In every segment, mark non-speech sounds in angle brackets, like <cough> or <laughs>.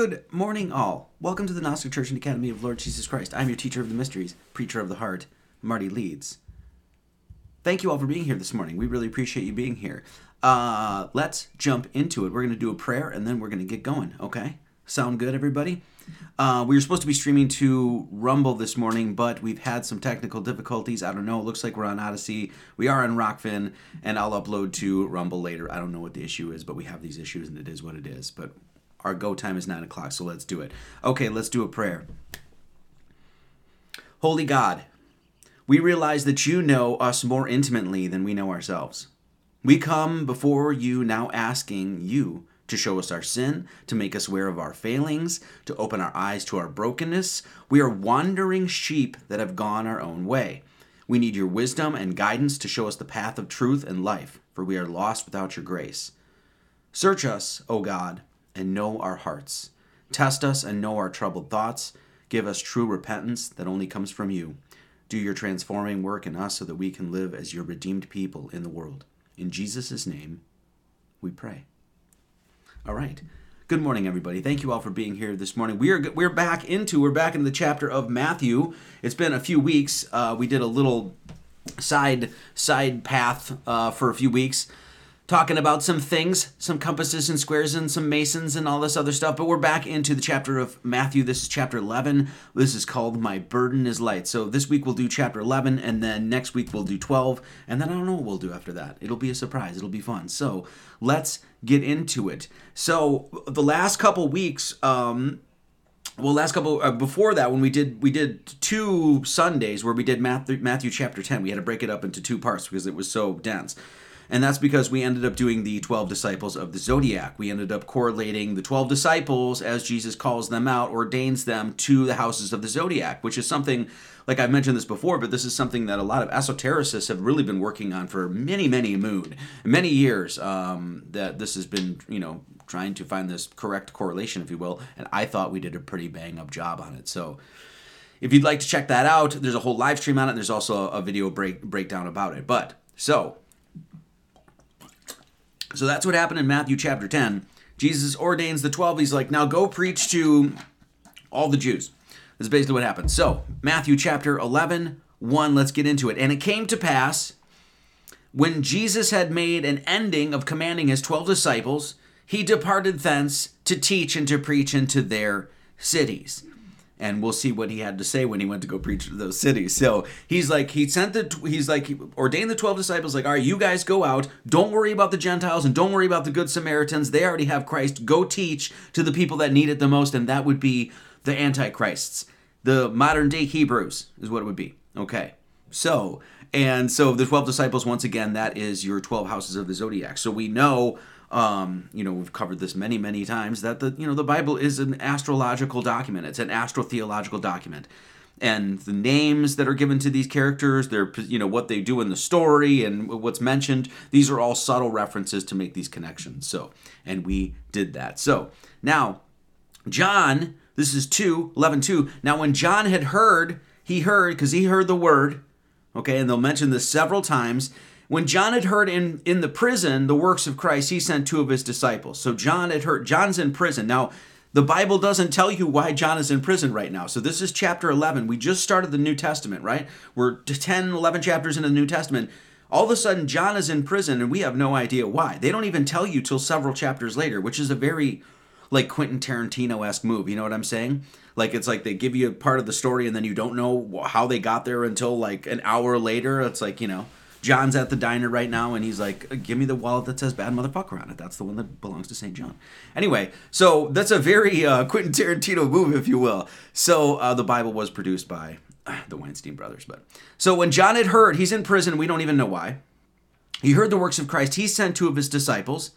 Good morning, all. Welcome to the Gnostic Church and Academy of Lord Jesus Christ. I'm your teacher of the mysteries, preacher of the heart, Marty Leeds. Thank you all for being here this morning. We really appreciate you being here. Uh, let's jump into it. We're going to do a prayer and then we're going to get going, okay? Sound good, everybody? Uh, we were supposed to be streaming to Rumble this morning, but we've had some technical difficulties. I don't know. It looks like we're on Odysee. We are on Rokfin, and I'll upload to Rumble later. I don't know what the issue is, but we have these issues, and it is what it is. But our go time is 9 o'clock, so let's do it. Okay, let's do a prayer. Holy God, we realize that you know us more intimately than we know ourselves. We come before you now asking you to show us our sin, to make us aware of our failings, to open our eyes to our brokenness. We are wandering sheep that have gone our own way. We need your wisdom and guidance to show us the path of truth and life, for we are lost without your grace. Search us, O God, and know our hearts. Test us and know our troubled thoughts. Give us true repentance that only comes from you. Do your transforming work in us so that we can live as your redeemed people in the world. In Jesus' name, we pray. All right. Good morning, everybody. Thank you all for being here this morning. We are we're back into we're back into the chapter of Matthew. It's been a few weeks. Uh, we did a little side side path uh, for a few weeks talking about some things, some compasses and squares and some masons and all this other stuff. But we're back into the chapter of Matthew. This is chapter 11. This is called My Burden is Light. So this week we'll do chapter 11, and then next week we'll do 12, and then I don't know what we'll do after that. It'll be a surprise. It'll be fun. So let's get into it. So the last couple weeks, um, well last couple uh, before that when we did we did two sundays where we did matthew, matthew chapter 10 we had to break it up into two parts because it was so dense and that's because we ended up doing the 12 disciples of the zodiac. We ended up correlating the 12 disciples as Jesus calls them out, ordains them to the houses of the zodiac, which is something, like I've mentioned this before, but this is something that a lot of esotericists have really been working on for many, many moon, many years. Um, that this has been, you know, trying to find this correct correlation, if you will, and I thought we did a pretty bang up job on it. So, if you'd like to check that out, there's a whole live stream on it. There's also a video break breakdown about it. But so so that's what happened in Matthew chapter 10. Jesus ordains the 12. He's like, now go preach to all the Jews. This is basically what happened. So, Matthew chapter 11, 1, let's get into it. And it came to pass when Jesus had made an ending of commanding his 12 disciples, he departed thence to teach and to preach into their cities. And we'll see what he had to say when he went to go preach to those cities. So he's like, he sent the, he's like, he ordained the 12 disciples, like, all right, you guys go out. Don't worry about the Gentiles and don't worry about the good Samaritans. They already have Christ. Go teach to the people that need it the most. And that would be the Antichrists. The modern day Hebrews is what it would be. Okay. So, and so the 12 disciples, once again, that is your 12 houses of the zodiac. So we know um, you know, we've covered this many, many times that the you know the Bible is an astrological document. It's an astrotheological document, and the names that are given to these characters, their you know what they do in the story and what's mentioned. These are all subtle references to make these connections. So, and we did that. So now, John, this is 2, 11, 2. Now, when John had heard, he heard because he heard the word. Okay, and they'll mention this several times when John had heard in, in the prison the works of Christ, he sent two of his disciples. So John had heard, John's in prison. Now, the Bible doesn't tell you why John is in prison right now. So this is chapter 11. We just started the New Testament, right? We're 10, 11 chapters into the New Testament. All of a sudden, John is in prison and we have no idea why. They don't even tell you till several chapters later, which is a very like Quentin Tarantino esque move. You know what I'm saying? Like it's like they give you a part of the story and then you don't know how they got there until like an hour later. It's like, you know. John's at the diner right now, and he's like, "Give me the wallet that says bad motherfucker on it. That's the one that belongs to St. John." Anyway, so that's a very uh, Quentin Tarantino move, if you will. So uh, the Bible was produced by uh, the Weinstein brothers, but so when John had heard, he's in prison. We don't even know why. He heard the works of Christ. He sent two of his disciples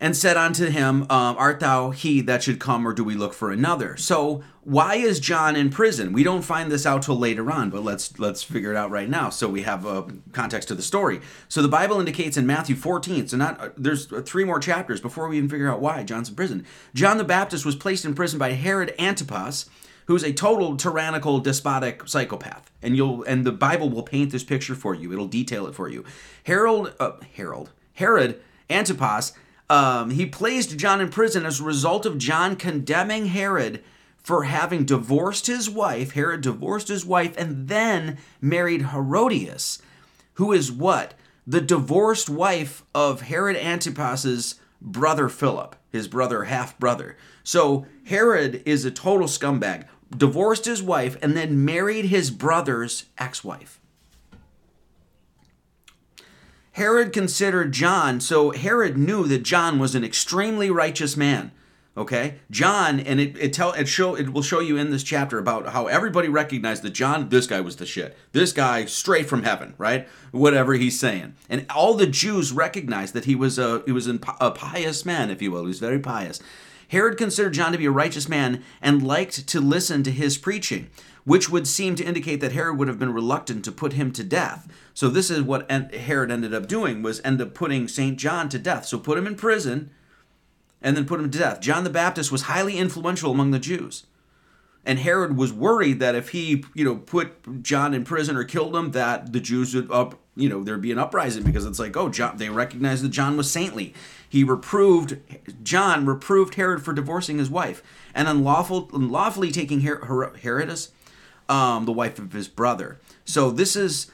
and said unto him, um, Art thou he that should come, or do we look for another? So why is John in prison? We don't find this out till later on, but let's let's figure it out right now. So we have a context to the story. So the Bible indicates in Matthew 14. So not uh, there's three more chapters before we even figure out why John's in prison. John the Baptist was placed in prison by Herod Antipas, who's a total tyrannical, despotic psychopath. And you'll and the Bible will paint this picture for you. It'll detail it for you. Harold, uh, Harold, Herod Antipas um, he placed John in prison as a result of John condemning Herod for having divorced his wife. Herod divorced his wife and then married Herodias, who is what? The divorced wife of Herod Antipas's brother Philip, his brother, half brother. So Herod is a total scumbag. Divorced his wife and then married his brother's ex wife. Herod considered John, so Herod knew that John was an extremely righteous man. Okay, John, and it it tell it show it will show you in this chapter about how everybody recognized that John, this guy was the shit. This guy straight from heaven, right? Whatever he's saying, and all the Jews recognized that he was a he was a pious man, if you will. He was very pious. Herod considered John to be a righteous man and liked to listen to his preaching which would seem to indicate that Herod would have been reluctant to put him to death. So this is what Herod ended up doing was end up putting St. John to death. So put him in prison and then put him to death. John the Baptist was highly influential among the Jews. And Herod was worried that if he, you know, put John in prison or killed him, that the Jews would up, you know, there'd be an uprising because it's like, oh, John, they recognized that John was saintly. He reproved John reproved Herod for divorcing his wife and unlawful, unlawfully taking Her- Her- Herodis um, the wife of his brother. So this is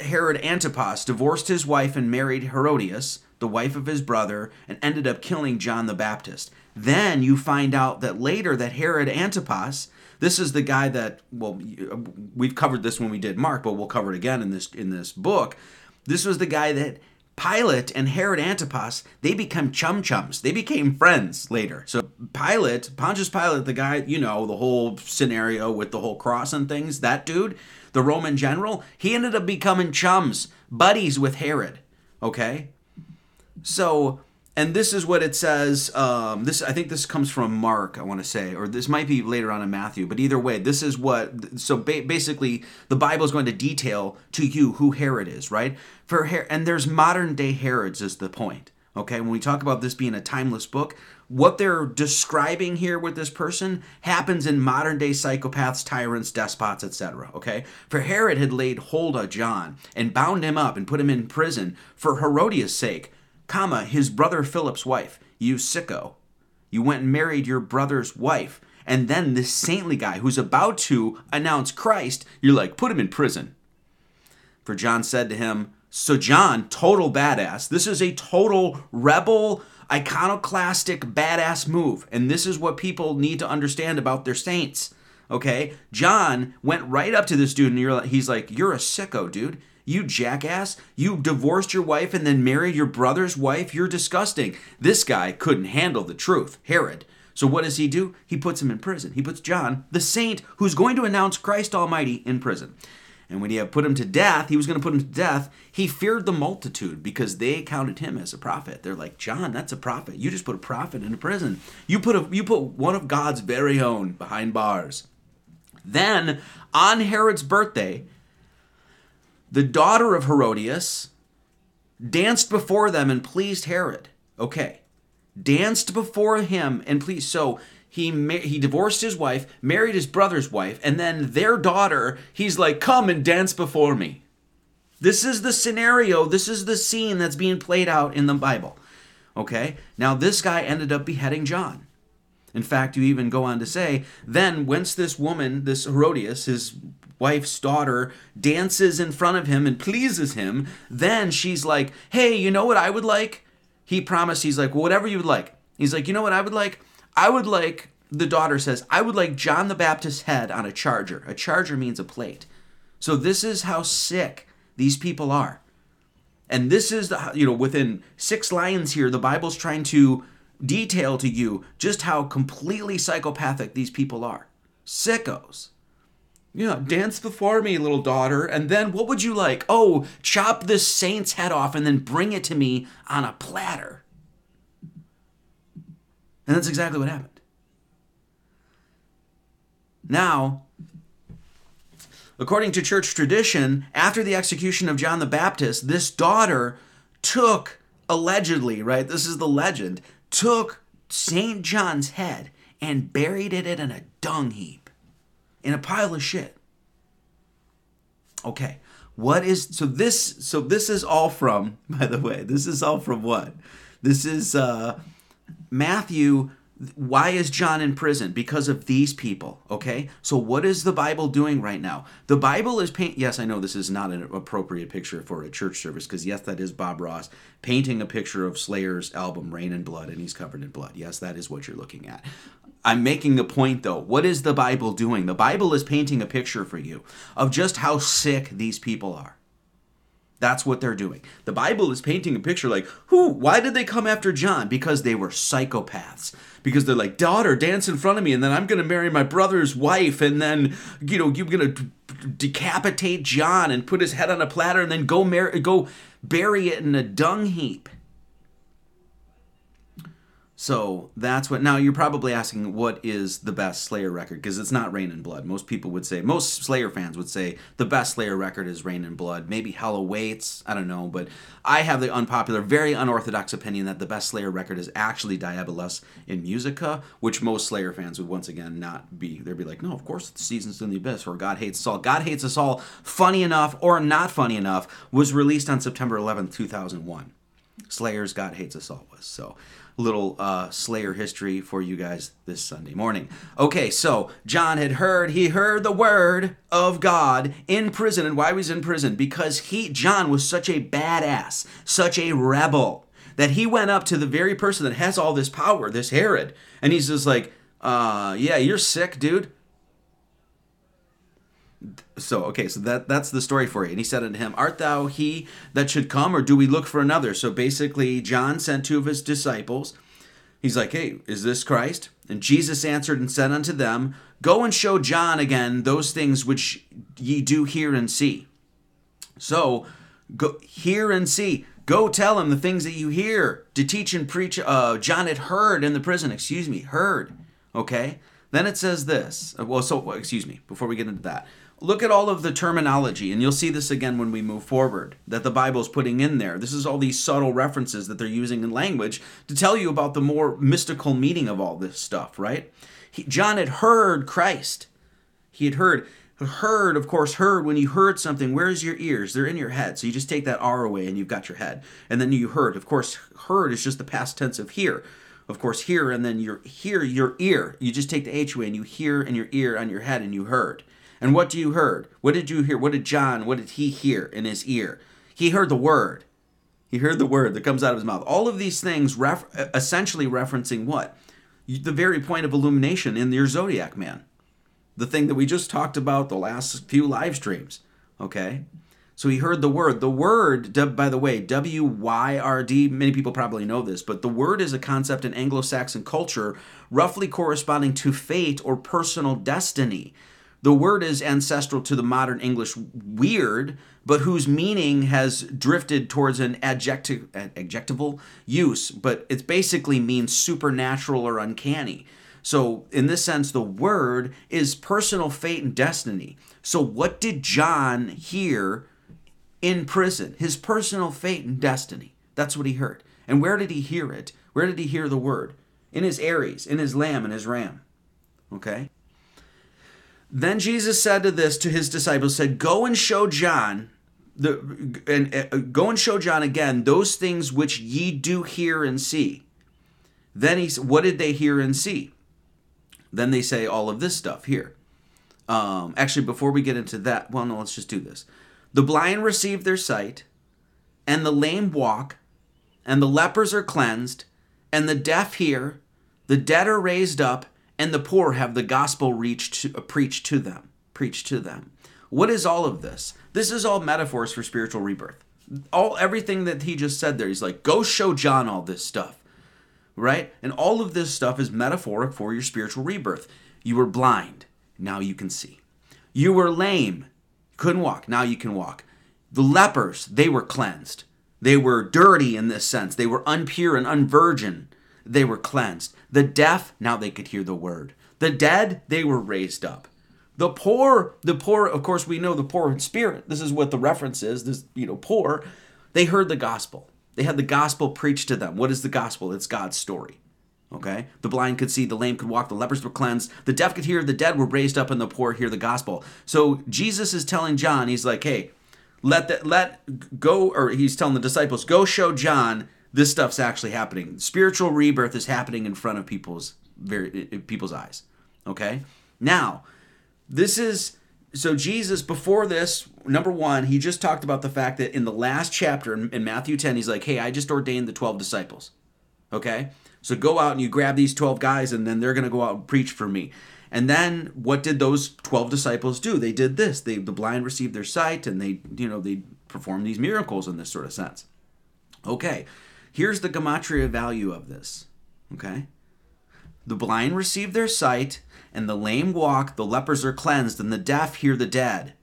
Herod Antipas divorced his wife and married Herodias, the wife of his brother, and ended up killing John the Baptist. Then you find out that later that Herod Antipas, this is the guy that well we've covered this when we did Mark, but we'll cover it again in this in this book. This was the guy that Pilate and Herod Antipas, they become chum chums. They became friends later. So Pilate, Pontius Pilate, the guy, you know, the whole scenario with the whole cross and things, that dude, the Roman general, he ended up becoming chums, buddies with Herod. Okay? So and this is what it says. Um, this I think this comes from Mark. I want to say, or this might be later on in Matthew. But either way, this is what. So ba- basically, the Bible is going to detail to you who Herod is, right? For Her- and there's modern day Herods is the point. Okay, when we talk about this being a timeless book, what they're describing here with this person happens in modern day psychopaths, tyrants, despots, etc. Okay, for Herod had laid hold of John and bound him up and put him in prison for Herodias' sake comma, his brother Philip's wife, you sicko. You went and married your brother's wife. And then this saintly guy who's about to announce Christ, you're like, put him in prison. For John said to him, So, John, total badass. This is a total rebel, iconoclastic, badass move. And this is what people need to understand about their saints. Okay? John went right up to this dude and he's like, You're a sicko, dude. You jackass. You divorced your wife and then married your brother's wife. You're disgusting. This guy couldn't handle the truth, Herod. So what does he do? He puts him in prison. He puts John, the saint who's going to announce Christ Almighty, in prison. And when he had put him to death, he was going to put him to death. He feared the multitude because they counted him as a prophet. They're like, John, that's a prophet. You just put a prophet into prison. You put a you put one of God's very own behind bars. Then on Herod's birthday, the daughter of Herodias danced before them and pleased Herod. Okay, danced before him and pleased. So he he divorced his wife, married his brother's wife, and then their daughter, he's like, "Come and dance before me." This is the scenario, this is the scene that's being played out in the Bible. Okay? Now this guy ended up beheading John. In fact, you even go on to say, then whence this woman, this Herodias, his wife's daughter, dances in front of him and pleases him, then she's like, hey, you know what I would like? He promised, he's like, well, whatever you would like. He's like, you know what I would like? I would like, the daughter says, I would like John the Baptist's head on a charger. A charger means a plate. So this is how sick these people are. And this is the, you know, within six lines here, the Bible's trying to detail to you just how completely psychopathic these people are. Sickos. Yeah, mm-hmm. dance before me, little daughter. And then what would you like? Oh, chop this saint's head off and then bring it to me on a platter. And that's exactly what happened. Now, according to church tradition, after the execution of John the Baptist, this daughter took, allegedly, right? This is the legend, took St. John's head and buried it in a dung heap, in a pile of shit. Okay, what is so this so this is all from <laughs> by the way this is all from what this is uh matthew why is John in prison? Because of these people, okay? So what is the Bible doing right now? The Bible is paint Yes, I know this is not an appropriate picture for a church service because yes, that is Bob Ross painting a picture of Slayer's album Reign in Blood and he's covered in blood. Yes, that is what you're looking at. I'm making the point though. What is the Bible doing? The Bible is painting a picture for you of just how sick these people are. That's what they're doing. The Bible is painting a picture like, who? Why did they come after John? Because they were psychopaths. Because they're like, daughter, dance in front of me, and then I'm going to marry my brother's wife, and then, you know, you're going to decapitate John and put his head on a platter, and then go, mar- go bury it in a dung heap. So that's what. Now you're probably asking, what is the best Slayer record? Because it's not Reign in Blood. Most people would say, most Slayer fans would say, the best Slayer record is Reign in Blood. Maybe Hell Awaits. I don't know, but I have the unpopular, very unorthodox opinion that the best Slayer record is actually Diabolus in Musica, which most Slayer fans would once again not be. They'd be like, no, of course, Seasons in the Abyss or God Hates Us All. God Hates Us All, funny enough or not funny enough, was released on September 11th, 2001. Slayer's God Hates Us All was so little uh, Slayer history for you guys this Sunday morning. Okay, so John had heard, he heard the word of God in prison. And why was in prison? Because he, John, was such a badass, such a rebel, that he went up to the very person that has all this power, this Herod, and he's just like, uh, yeah, you're sick, dude so okay so that that's the story for you. And he said unto him art thou he that should come or do we look for another? So basically john sent two of his disciples. He's like hey is this christ? And jesus answered and said unto them go and show john again those things which ye do hear and see. So go hear and see. Go tell him the things that you hear to teach and preach uh, john had heard in the prison. Excuse me heard okay? Then it says this well so excuse me before we get into that look at all of the terminology, and you'll see this again when we move forward, that the Bible's putting in there. This is all these subtle references that they're using in language to tell you about the more mystical meaning of all this stuff, right? He, John had heard Christ. He had heard. Heard, of course, heard when you heard something, where's your ears? They're in your head. So you just take that R away and you've got your head. And then you heard. Of course, heard is just the past tense of hear of course hear and then your hear your ear you just take the h away and you hear in your ear on your head and you heard and what do you heard? What did you hear? What did John, what did he hear in his ear? He heard the word. He heard the word that comes out of his mouth. All of these things ref- essentially referencing what? The very point of illumination in your zodiac man. the thing that we just talked about the last few live streams. Okay? So he heard the word. The word, by the way, W Y R D, many people probably know this, but the word is a concept in Anglo Saxon culture roughly corresponding to fate or personal destiny. The word is ancestral to the modern English weird, but whose meaning has drifted towards an adjective, adjectival use, but it basically means supernatural or uncanny. So, in this sense, the word is personal fate and destiny. So, what did John hear in prison? His personal fate and destiny. That's what he heard. And where did he hear it? Where did he hear the word? In his Aries, in his lamb, and his ram. Okay? Then Jesus said to this to his disciples, said, Go and show John the and uh, go and show John again those things which ye do hear and see. Then he what did they hear and see? Then they say all of this stuff here. Um, actually, before we get into that, well, no, let's just do this. The blind receive their sight, and the lame walk, and the lepers are cleansed, and the deaf hear, the dead are raised up, and the poor have the gospel reached to, uh, preached to them. Preached to them. What is all of this? This is all metaphors for spiritual rebirth. All everything that he just said there, he's like, go show John all this stuff. Right? And all of this stuff is metaphoric for your spiritual rebirth. You were blind, now you can see. You were lame, couldn't walk, now you can walk. The lepers, they were cleansed. They were dirty in this sense. They were unpure and unvirgin. They were cleansed. The deaf, now they could hear the word. The dead, they were raised up. The poor, the poor, of course, we know the poor in spirit. This is what the reference is. This, you know, poor. They heard the gospel. They had the gospel preached to them. What is the gospel? It's God's story. Okay? The blind could see, the lame could walk, the lepers were cleansed, the deaf could hear, the dead were raised up, and the poor hear the gospel. So Jesus is telling John, he's like, hey, let that let go, or he's telling the disciples, go show John this stuff's actually happening. Spiritual rebirth is happening in front of people's very people's eyes. Okay? Now, this is so Jesus before this, number one, he just talked about the fact that in the last chapter in Matthew 10, he's like, hey, I just ordained the 12 disciples. Okay? So go out and you grab these 12 guys and then they're going to go out and preach for me. And then what did those 12 disciples do? They did this. They the blind received their sight and they, you know, they performed these miracles in this sort of sense. Okay. Here's the gematria value of this. Okay? The blind receive their sight and the lame walk, the lepers are cleansed, and the deaf hear the dead.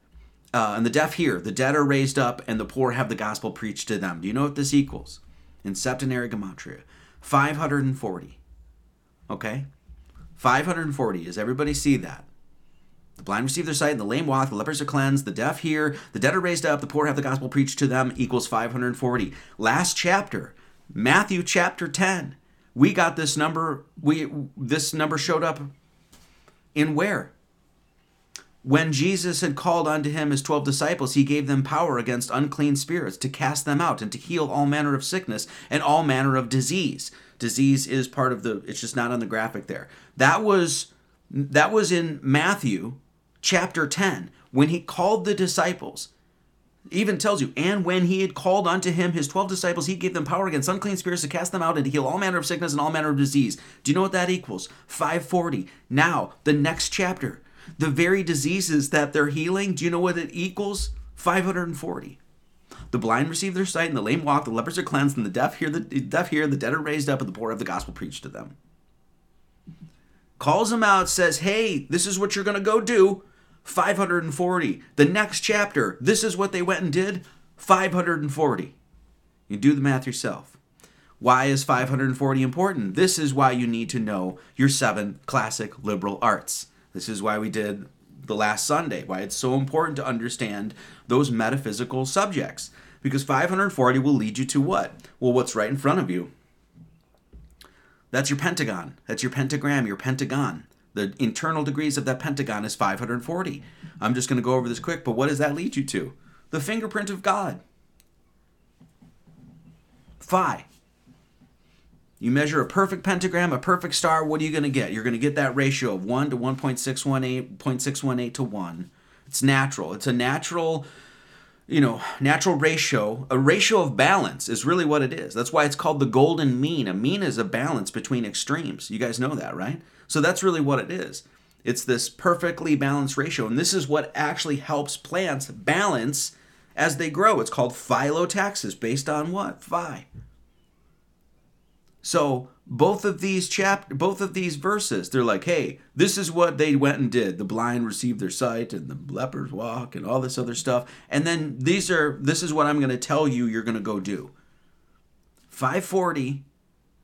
Uh, and the deaf hear, the dead are raised up, and the poor have the gospel preached to them. Do you know what this equals? In septenary gematria, 540. Okay? 540. Does everybody see that? The blind receive their sight, and the lame walk, the lepers are cleansed, the deaf hear, the dead are raised up, the poor have the gospel preached to them, equals 540. Last chapter, Matthew chapter 10. We got this number, we this number showed up in where? When Jesus had called unto him his twelve disciples, he gave them power against unclean spirits to cast them out and to heal all manner of sickness and all manner of disease. Disease is part of the, it's just not on the graphic there. That was that was in Matthew chapter 10 when he called the disciples even tells you, and when he had called unto him his twelve disciples, he gave them power against unclean spirits to cast them out and to heal all manner of sickness and all manner of disease. Do you know what that equals? 540. Now, the next chapter, the very diseases that they're healing, do you know what it equals? 540. The blind receive their sight, and the lame walk, the lepers are cleansed, and the deaf hear, the deaf hear, the dead are raised up, and the poor have the gospel preached to them. Calls them out, says, Hey, this is what you're going to go do. 540. The next chapter, this is what they went and did 540. You do the math yourself. Why is 540 important? This is why you need to know your seven classic liberal arts. This is why we did the last Sunday, why it's so important to understand those metaphysical subjects. Because 540 will lead you to what? Well, what's right in front of you? That's your pentagon. That's your pentagram, your pentagon. The internal degrees of that pentagon is 540. I'm just going to go over this quick, but what does that lead you to? The fingerprint of God. Phi. You measure a perfect pentagram, a perfect star, what are you going to get? You're going to get that ratio of 1 to 1.618, 0.618 to 1. It's natural. It's a natural, you know, natural ratio. A ratio of balance is really what it is. That's why it's called the golden mean. A mean is a balance between extremes. You guys know that, right? So that's really what it is. It's this perfectly balanced ratio. And this is what actually helps plants balance as they grow. It's called phyllotaxis, based on what? Phi. So both of these chap both of these verses, they're like, hey, this is what they went and did. The blind received their sight and the lepers walk and all this other stuff. And then these are this is what I'm gonna tell you you're gonna go do. 540,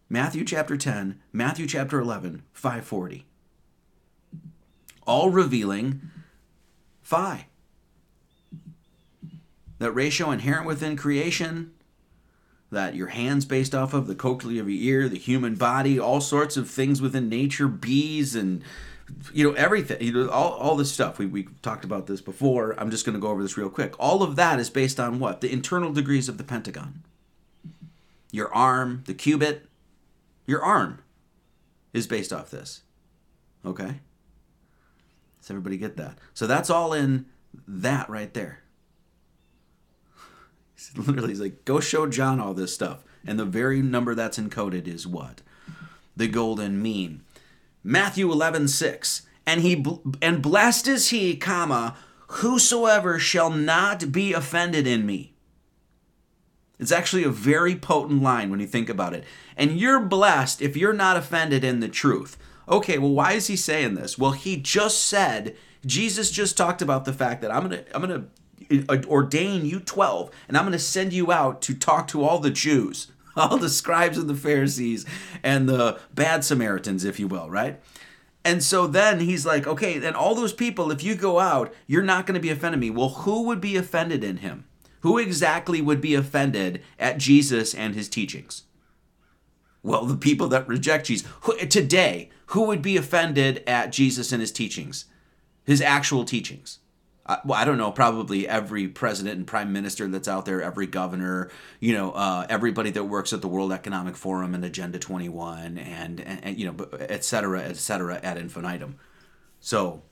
Matthew chapter 10, Matthew chapter 11, 540. All revealing phi. That ratio inherent within creation, that your hands based off of, the cochlea of your ear, the human body, all sorts of things within nature, bees and you know everything you know all, all this stuff. We, we talked about this before. I'm just going to go over this real quick. All of that is based on what? The internal degrees of the pentagon. Your arm the cubit your arm is based off this okay does everybody get that so that's all in that right there <laughs> Literally, he's like, go show John all this stuff. And the very number that's encoded is what? The golden mean. Matthew 11, 6. And he and blessed is he, comma, whosoever shall not be offended in me. It's actually a very potent line when you think about it. And you're blessed if you're not offended in the truth. Okay, well, why is he saying this? Well, he just said, Jesus just talked about the fact that I'm gonna I'm gonna uh, ordain you 12 and i'm going to send you out to talk to all the jews <laughs> all the scribes and the pharisees and the bad samaritans if you will right and so then he's like okay then all those people if you go out you're not going to be offended me well who would be offended in him who exactly would be offended at jesus and his teachings? Well the people that reject jesus. Today who would be offended at jesus and his teachings? His actual teachings. Uh, well, I don't know, probably every president and prime minister that's out there, every governor, you know, uh, everybody that works at the World Economic Forum and Agenda 21 and, and, and, you know, et cetera, et cetera, ad infinitum. So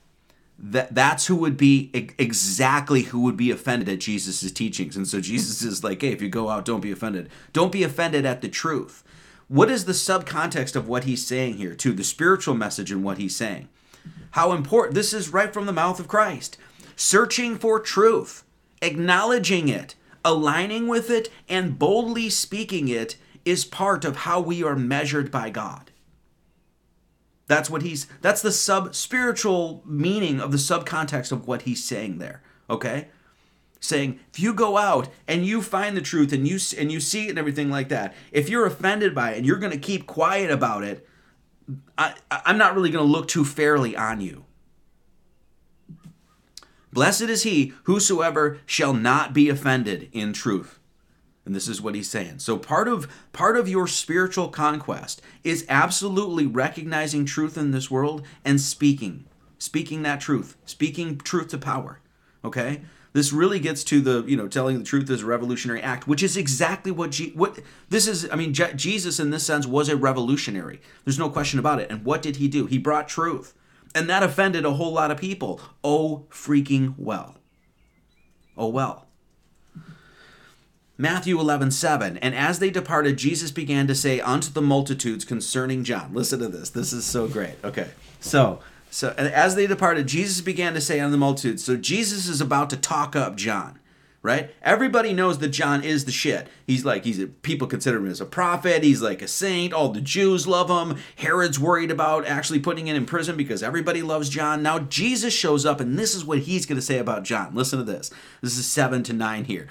that that's who would be exactly who would be offended at Jesus' teachings. And so Jesus is like, hey, if you go out, don't be offended. Don't be offended at the truth. What is the subcontext of what he's saying here, to the spiritual message and what he's saying? How important this is right from the mouth of Christ searching for truth, acknowledging it, aligning with it, and boldly speaking it is part of how we are measured by God. That's what he's that's the sub spiritual meaning of the subcontext of what he's saying there, okay? Saying if you go out and you find the truth and you and you see it and everything like that, if you're offended by it and you're going to keep quiet about it, I, I'm not really going to look too fairly on you. Blessed is he whosoever shall not be offended in truth. And this is what he's saying. So part of part of your spiritual conquest is absolutely recognizing truth in this world and speaking. Speaking that truth, speaking truth to power. Okay? This really gets to the, you know, telling the truth is a revolutionary act, which is exactly what what this is I mean Je- Jesus in this sense was a revolutionary. There's no question about it. And what did he do? He brought truth. And that offended a whole lot of people. Oh, freaking well. Oh, well. Matthew 11, 7. And as they departed, Jesus began to say unto the multitudes concerning John. Listen to this. This is so great. Okay. So, so as they departed, Jesus began to say unto the multitudes. So Jesus is about to talk up John right? Everybody knows that John is the shit. He's like he's a, people consider him as a prophet. He's like a saint. All the Jews love him. Herod's worried about actually putting him in prison because everybody loves John. Now Jesus shows up and this is what he's going to say about John. Listen to this. This is 7 to 9 here.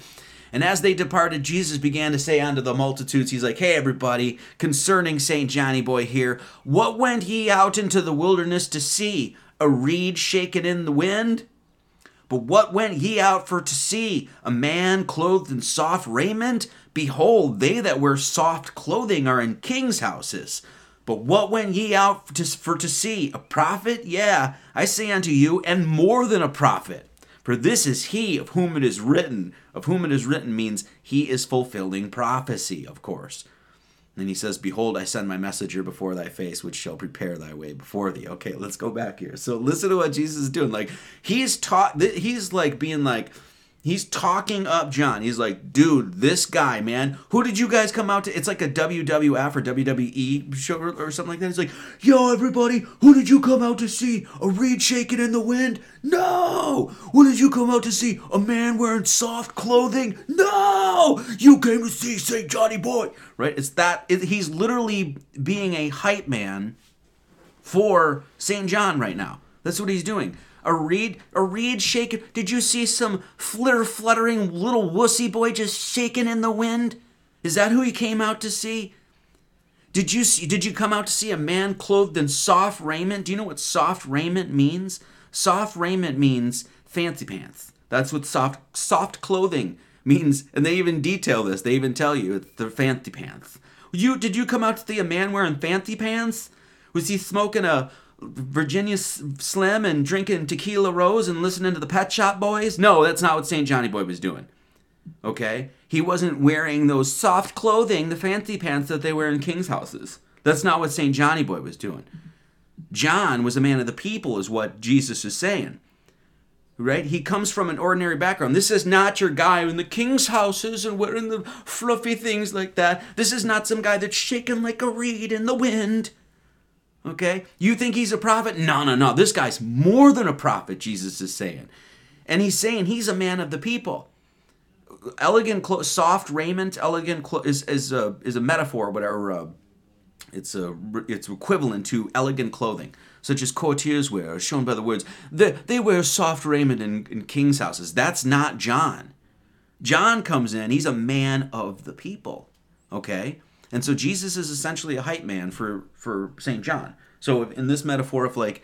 And as they departed, Jesus began to say unto the multitudes, He's like, Hey, everybody, concerning St. Johnny Boy here, what went ye out into the wilderness to see? A reed shaken in the wind? But what went ye out for to see? A man clothed in soft raiment? Behold, they that wear soft clothing are in kings' houses. But what went ye out for to, for to see? A prophet? Yeah, I say unto you, and more than a prophet. For this is he of whom it is written. Of whom it is written means he is fulfilling prophecy, of course. And he says, Behold, I send my messenger before thy face, which shall prepare thy way before thee. Okay, let's go back here. So listen to what Jesus is doing. Like, he's taught, he's like being like, He's talking up John. He's like, dude, this guy, man. Who did you guys come out to? It's like a WWF or WWE show or, something like that. He's like, yo, everybody, who did you come out to see? A reed shaking in the wind? No. Who did you come out to see? A man wearing soft clothing? No. You came to see St. Johnny Boy. Right? It's that. It, he's literally being a hype man for St. John right now. That's what he's doing a reed, a reed shaking. Did you see some flitter fluttering little wussy boy just shaking in the wind? Is that who you came out to see? Did you see, did you come out to see a man clothed in soft raiment? Do you know what soft raiment means? Soft raiment means fancy pants. That's what soft soft clothing means, and they even detail this. They even tell you it's the fancy pants. You did you come out to see a man wearing fancy pants? Was he smoking a Virginia Slim and drinking tequila rose and listening to the Pet Shop Boys? No, that's not what St. Johnny Boy was doing. Okay? He wasn't wearing those soft clothing, the fancy pants that they wear in king's houses. That's not what St. Johnny Boy was doing. John was a man of the people, is what Jesus is saying. Right? He comes from an ordinary background. This is not your guy in the king's houses and wearing the fluffy things like that. This is not some guy that's shaking like a reed in the wind. Okay? You think he's a prophet? No, no, no. This guy's more than a prophet, Jesus is saying. And he's saying he's a man of the people. Elegant, clo- soft raiment, elegant clo- is, is, a, is a metaphor, whatever. Uh, it's, a, it's equivalent to elegant clothing, such as courtiers wear, shown by the words, they, they wear soft raiment in, in king's houses. That's not John. John comes in, he's a man of the people. Okay? And so Jesus is essentially a hype man for for St. John. So in this metaphor of like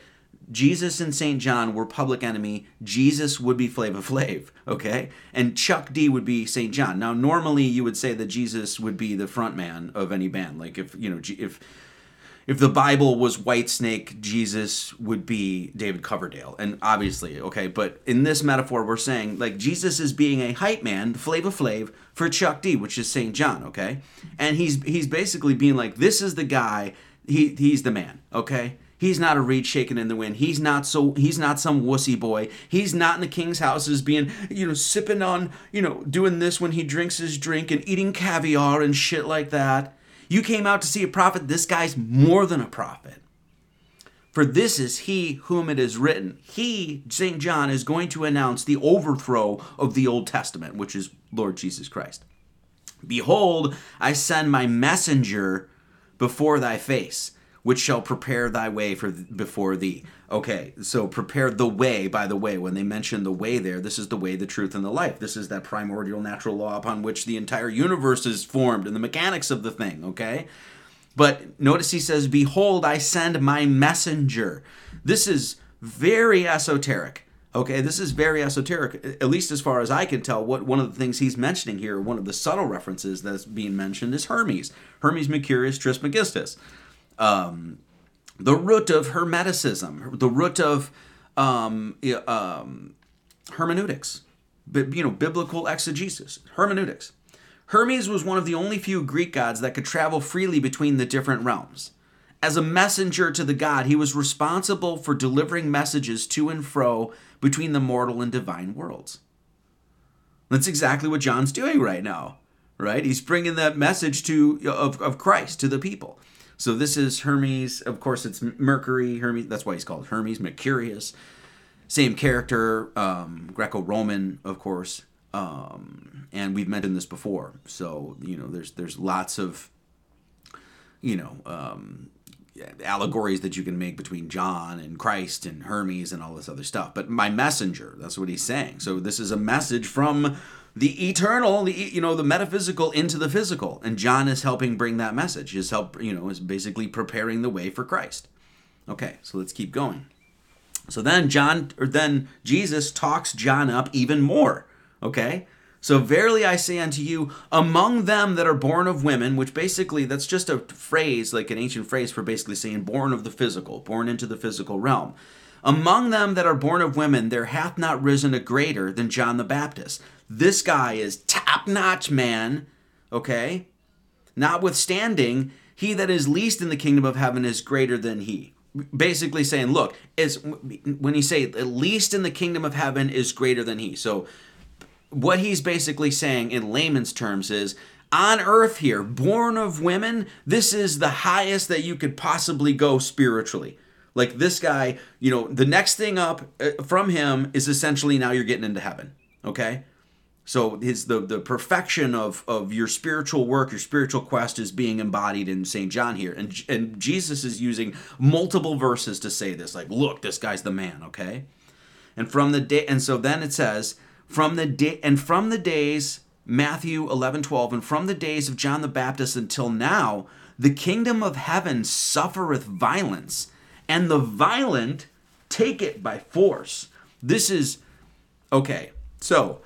Jesus and St. John were public enemy, Jesus would be Flava Flav, <laughs> okay? And Chuck D would be St. John. Now normally you would say that Jesus would be the front man of any band. Like if, you know, if if the Bible was White Snake, Jesus would be David Coverdale. And obviously, okay, but in this metaphor, we're saying like Jesus is being a hype man, Flava Flav, for Chuck D, which is St. John, okay? And he's he's basically being like, this is the guy, he he's the man, okay? He's not a reed shaking in the wind. He's not so he's not some wussy boy. He's not in the king's houses being, you know, sipping on, you know, doing this when he drinks his drink and eating caviar and shit like that. You came out to see a prophet. This guy's more than a prophet. For this is he whom it is written. He, St. John, is going to announce the overthrow of the Old Testament, which is Lord Jesus Christ. Behold, I send my messenger before thy face which shall prepare thy way for before thee. Okay, so prepare the way, by the way, when they mention the way there, this is the way, the truth, and the life. This is that primordial natural law upon which the entire universe is formed and the mechanics of the thing, okay? But notice he says, Behold, I send my messenger. This is very esoteric. Okay, this is very esoteric, at least as far as I can tell. What one of the things he's mentioning here, one of the subtle references that's being mentioned is Hermes, Hermes Mercurius Trismegistus um, the root of Hermeticism, the root of um, um, hermeneutics, you know, biblical exegesis, hermeneutics. Hermes was one of the only few Greek gods that could travel freely between the different realms. As a messenger to the god, he was responsible for delivering messages to and fro between the mortal and divine worlds. That's exactly what John's doing right now, right? He's bringing that message to of, of Christ to the people. So this is Hermes. Of course, it's Mercury. Hermes. That's why he's called Hermes Mercurius. Same character, um, Greco-Roman, of course. Um, and we've mentioned this before. So you know, there's there's lots of you know um, allegories that you can make between John and Christ and Hermes and all this other stuff. But my messenger, that's what he's saying. So this is a message from the eternal, the you know, the metaphysical into the physical, and John is helping bring that message. Is help you know is basically preparing the way for Christ. Okay, so let's keep going. So then John or then Jesus talks John up even more. Okay. So verily I say unto you, among them that are born of women, which basically that's just a phrase, like an ancient phrase for basically saying born of the physical, born into the physical realm. Among them that are born of women, there hath not risen a greater than John the Baptist. This guy is top notch, man. Okay? Notwithstanding, he that is least in the kingdom of heaven is greater than he. Basically saying, look, is when you say at least in the kingdom of heaven is greater than he. So what he's basically saying in layman's terms is on earth here, born of women, this is the highest that you could possibly go spiritually. Like this guy, you know, the next thing up uh, from him is essentially now you're getting into heaven. Okay? So his the the perfection of of your spiritual work, your spiritual quest is being embodied in St. John here. And and Jesus is using multiple verses to say this like, look, this guy's the man, okay? And from the day and so then it says, from the day and from the days Matthew 11, 12, and from the days of John the Baptist until now, the kingdom of heaven suffereth violence, and the violent take it by force. This is okay. So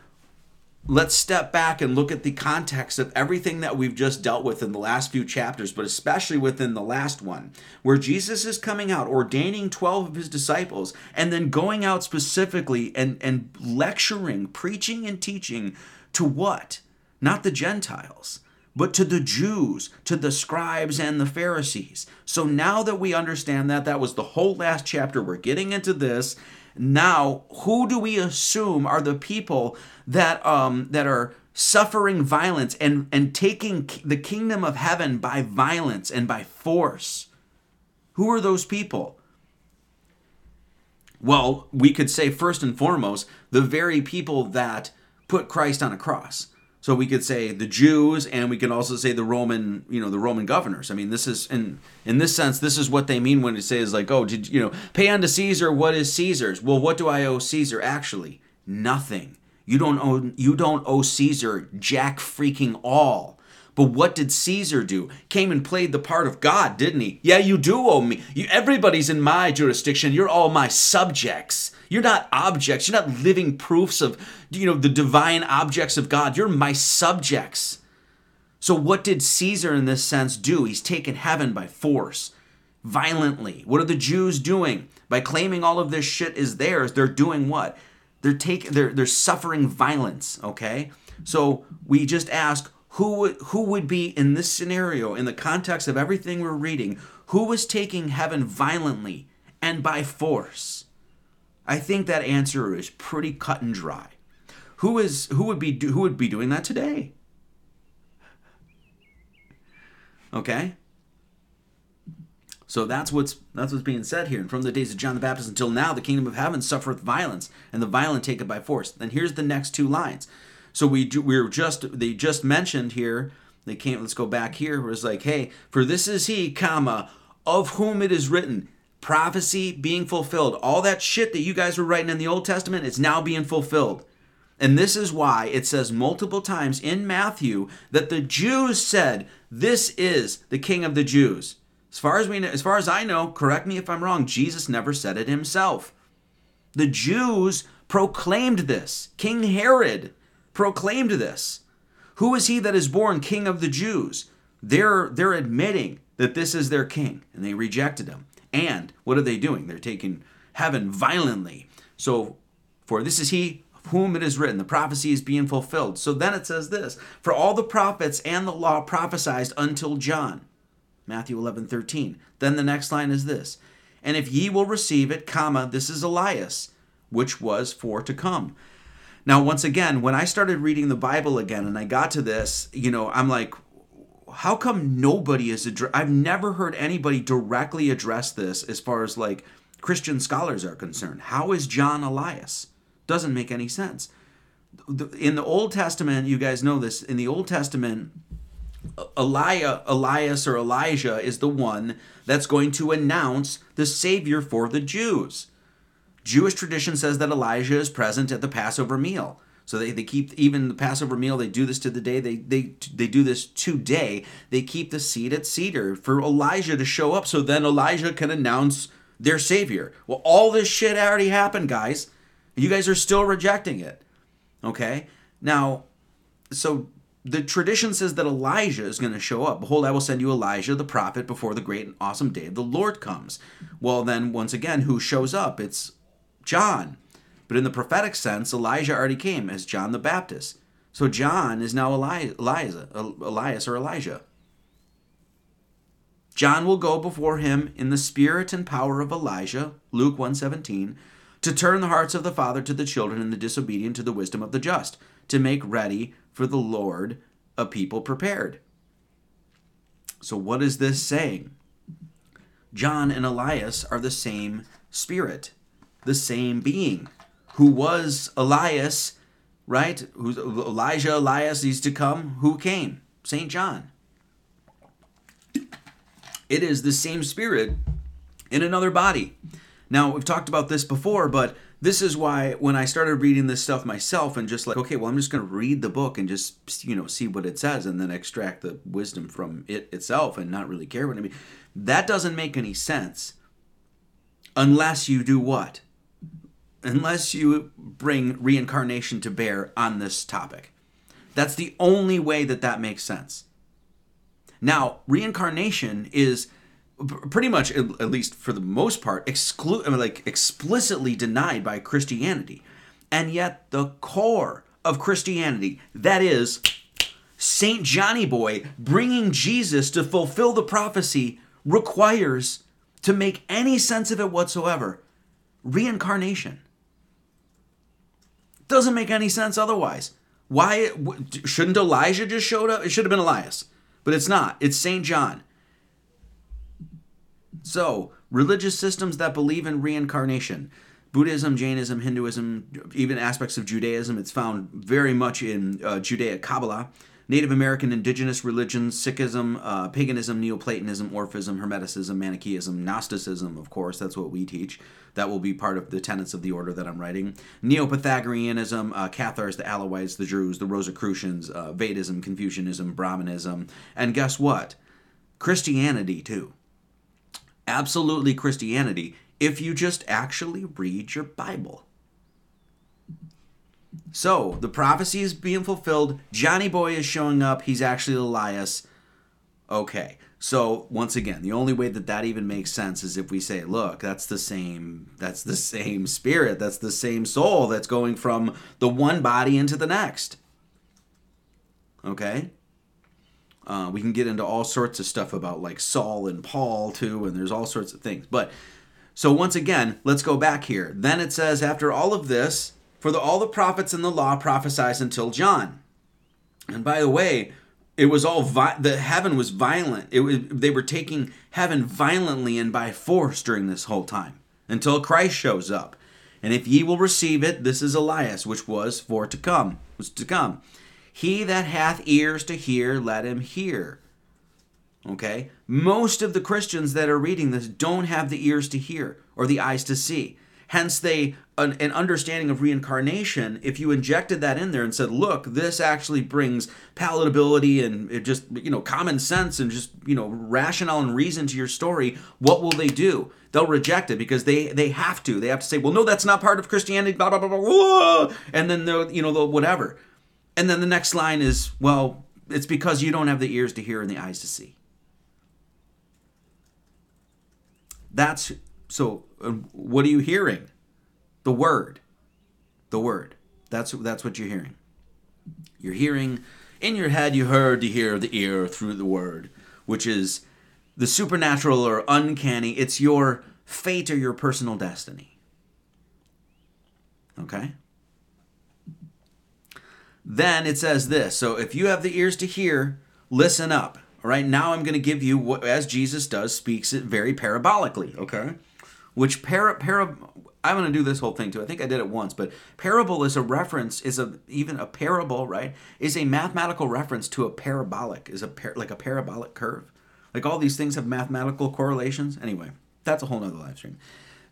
let's step back and look at the context of everything that we've just dealt with in the last few chapters, but especially within the last one, where Jesus is coming out, ordaining 12 of his disciples, and then going out specifically and, and lecturing, preaching, and teaching to what? Not the Gentiles, but to the Jews, to the scribes and the Pharisees. So now that we understand that, that was the whole last chapter. We're getting into this. Now, who do we assume are the people that um, that are suffering violence and and taking the kingdom of heaven by violence and by force? Who are those people? Well, we could say first and foremost the very people that put Christ on a cross. So we could say the Jews, and we can also say the Roman, you know, the Roman governors. I mean, this is in in this sense, this is what they mean when it says like, oh, did you know, pay unto Caesar what is Caesar's? Well, what do I owe Caesar? Actually, nothing. You don't owe you don't owe Caesar jack freaking all. But what did Caesar do? Came and played the part of God, didn't he? Yeah, you do owe me. You, everybody's in my jurisdiction. You're all my subjects. You're not objects. You're not living proofs of, you know, the divine objects of God. You're my subjects. So what did Caesar in this sense do? He's taken heaven by force, violently. What are the Jews doing? By claiming all of this shit is theirs, they're doing what? They're taking they're they're suffering violence, okay? So we just ask who would who would be in this scenario in the context of everything we're reading, who was taking heaven violently and by force? I think that answer is pretty cut and dry. Who is who would be who would be doing that today? Okay? So that's what's that's what's being said here. And from the days of John the Baptist until now, the kingdom of heaven suffereth violence, and the violent take it by force. Then here's the next two lines. So we do, we were just they just mentioned here. They came. Let's go back here. Was like, hey, for this is he, comma, of whom it is written, prophecy being fulfilled. All that shit that you guys were writing in the Old Testament is now being fulfilled. And this is why it says multiple times in Matthew that the Jews said, "This is the King of the Jews." As far as we know, as far as I know, correct me if I'm wrong, Jesus never said it himself. The Jews proclaimed this. King Herod proclaimed this. Who is he that is born king of the Jews? They're they're admitting that this is their king and they rejected him. And what are they doing? They're taking heaven violently. So, for this is he of whom it is written, the prophecy is being fulfilled. So then it says this For all the prophets and the law prophesied until John. Matthew 11, 13. Then the next line is this And if ye will receive it, comma, this is Elias, which was for to come. Now, once again, when I started reading the Bible again and I got to this, you know, I'm like, how come nobody is address? I've never heard anybody directly address this as far as like Christian scholars are concerned. How is John Elias? Doesn't make any sense. In the Old Testament, you guys know this. In the Old Testament, Elijah, Elias or Elijah is the one that's going to announce the Savior for the Jews. Jewish tradition says that Elijah is present at the Passover meal. So they, they keep even the Passover meal. They do this to the day. They they they do this today. They keep the seed at seder for Elijah to show up, so then Elijah can announce their savior. Well, all this shit already happened, guys. You guys are still rejecting it. Okay, now, so the tradition says that Elijah is going to show up. Behold, I will send you Elijah the prophet before the great and awesome day of the Lord comes. Well, then once again, who shows up? It's John. But in the prophetic sense, Elijah already came as John the Baptist. So John is now Eli- Eliza, Elias or Elijah. John will go before him in the spirit and power of Elijah, Luke 117, to turn the hearts of the father to the children and the disobedient to the wisdom of the just, to make ready for the Lord a people prepared. So, what is this saying? John and Elias are the same spirit, the same being, who was Elias, right? Who's Elijah, Elias, he's to come. Who came? St. John. It is the same spirit in another body. Now, we've talked about this before, but this is why when I started reading this stuff myself and just like, okay, well, I'm just going to read the book and just, you know, see what it says and then extract the wisdom from it itself and not really care what I mean. That doesn't make any sense unless you do what? Unless you bring reincarnation to bear on this topic. That's the only way that that makes sense. Now, reincarnation is pretty much, at least for the most part, exclu- like explicitly denied by Christianity. And yet, the core of Christianity, that is, Saint Johnny Boy bringing Jesus to fulfill the prophecy, requires, to make any sense of it whatsoever, reincarnation. Doesn't make any sense otherwise. Why shouldn't Elijah just showed up? It should have been Elias, but it's not. It's Saint John. So, religious systems that believe in reincarnation, Buddhism, Jainism, Hinduism, even aspects of Judaism, it's found very much in uh, Judaic Kabbalah, Native American indigenous religions, Sikhism, uh, paganism, Neoplatonism, Orphism, Hermeticism, Manichaeism, Gnosticism, of course, that's what we teach. That will be part of the tenets of the order that I'm writing. Neo Pythagoreanism, uh, Cathars, the Alawites, the Druze, the Rosicrucians, uh, Vedism, Confucianism, Brahmanism, and guess what? Christianity, too absolutely Christianity if you just actually read your Bible. So, the prophecy is being fulfilled. Johnny Boy is showing up. He's actually Elias. Okay. So, once again, the only way that that even makes sense is if we say, look, that's the same that's the same spirit, that's the same soul that's going from the one body into the next. Okay? Uh, we can get into all sorts of stuff about like Saul and Paul too, and there's all sorts of things. But so once again, let's go back here. Then it says, after all of this, for the, all the prophets in the law prophesied until John. And by the way, it was all vi- the heaven was violent. It was they were taking heaven violently and by force during this whole time until Christ shows up. And if ye will receive it, this is Elias, which was for to come, was to come. He that hath ears to hear, let him hear. Okay? Most of the Christians that are reading this don't have the ears to hear or the eyes to see. Hence, they an, an, understanding of reincarnation. If you injected that in there and said, "Look, this actually brings palatability and it just you know common sense and just you know rationale and reason to your story," what will they do? They'll reject it because they they have to. They have to say, "Well, no, that's not part of Christianity." Blah blah blah blah. And then they'll you know they'll whatever. And then the next line is, well, it's because you don't have the ears to hear and the eyes to see. That's so um, what are you hearing? The word. The word. That's that's what you're hearing. You're hearing in your head you heard to hear the ear through the word, which is the supernatural or uncanny. It's your fate or your personal destiny. Okay? Then it says this. So if you have the ears to hear, listen up. All right, now I'm going to give you what, as Jesus does, speaks it very parabolically. Okay, which para para. I'm going to do this whole thing too. I think I did it once, but parable is a reference. Is a even a parable, right? Is a mathematical reference to a parabolic. Is a par, like a parabolic curve. Like all these things have mathematical correlations. Anyway, that's a whole nother live stream.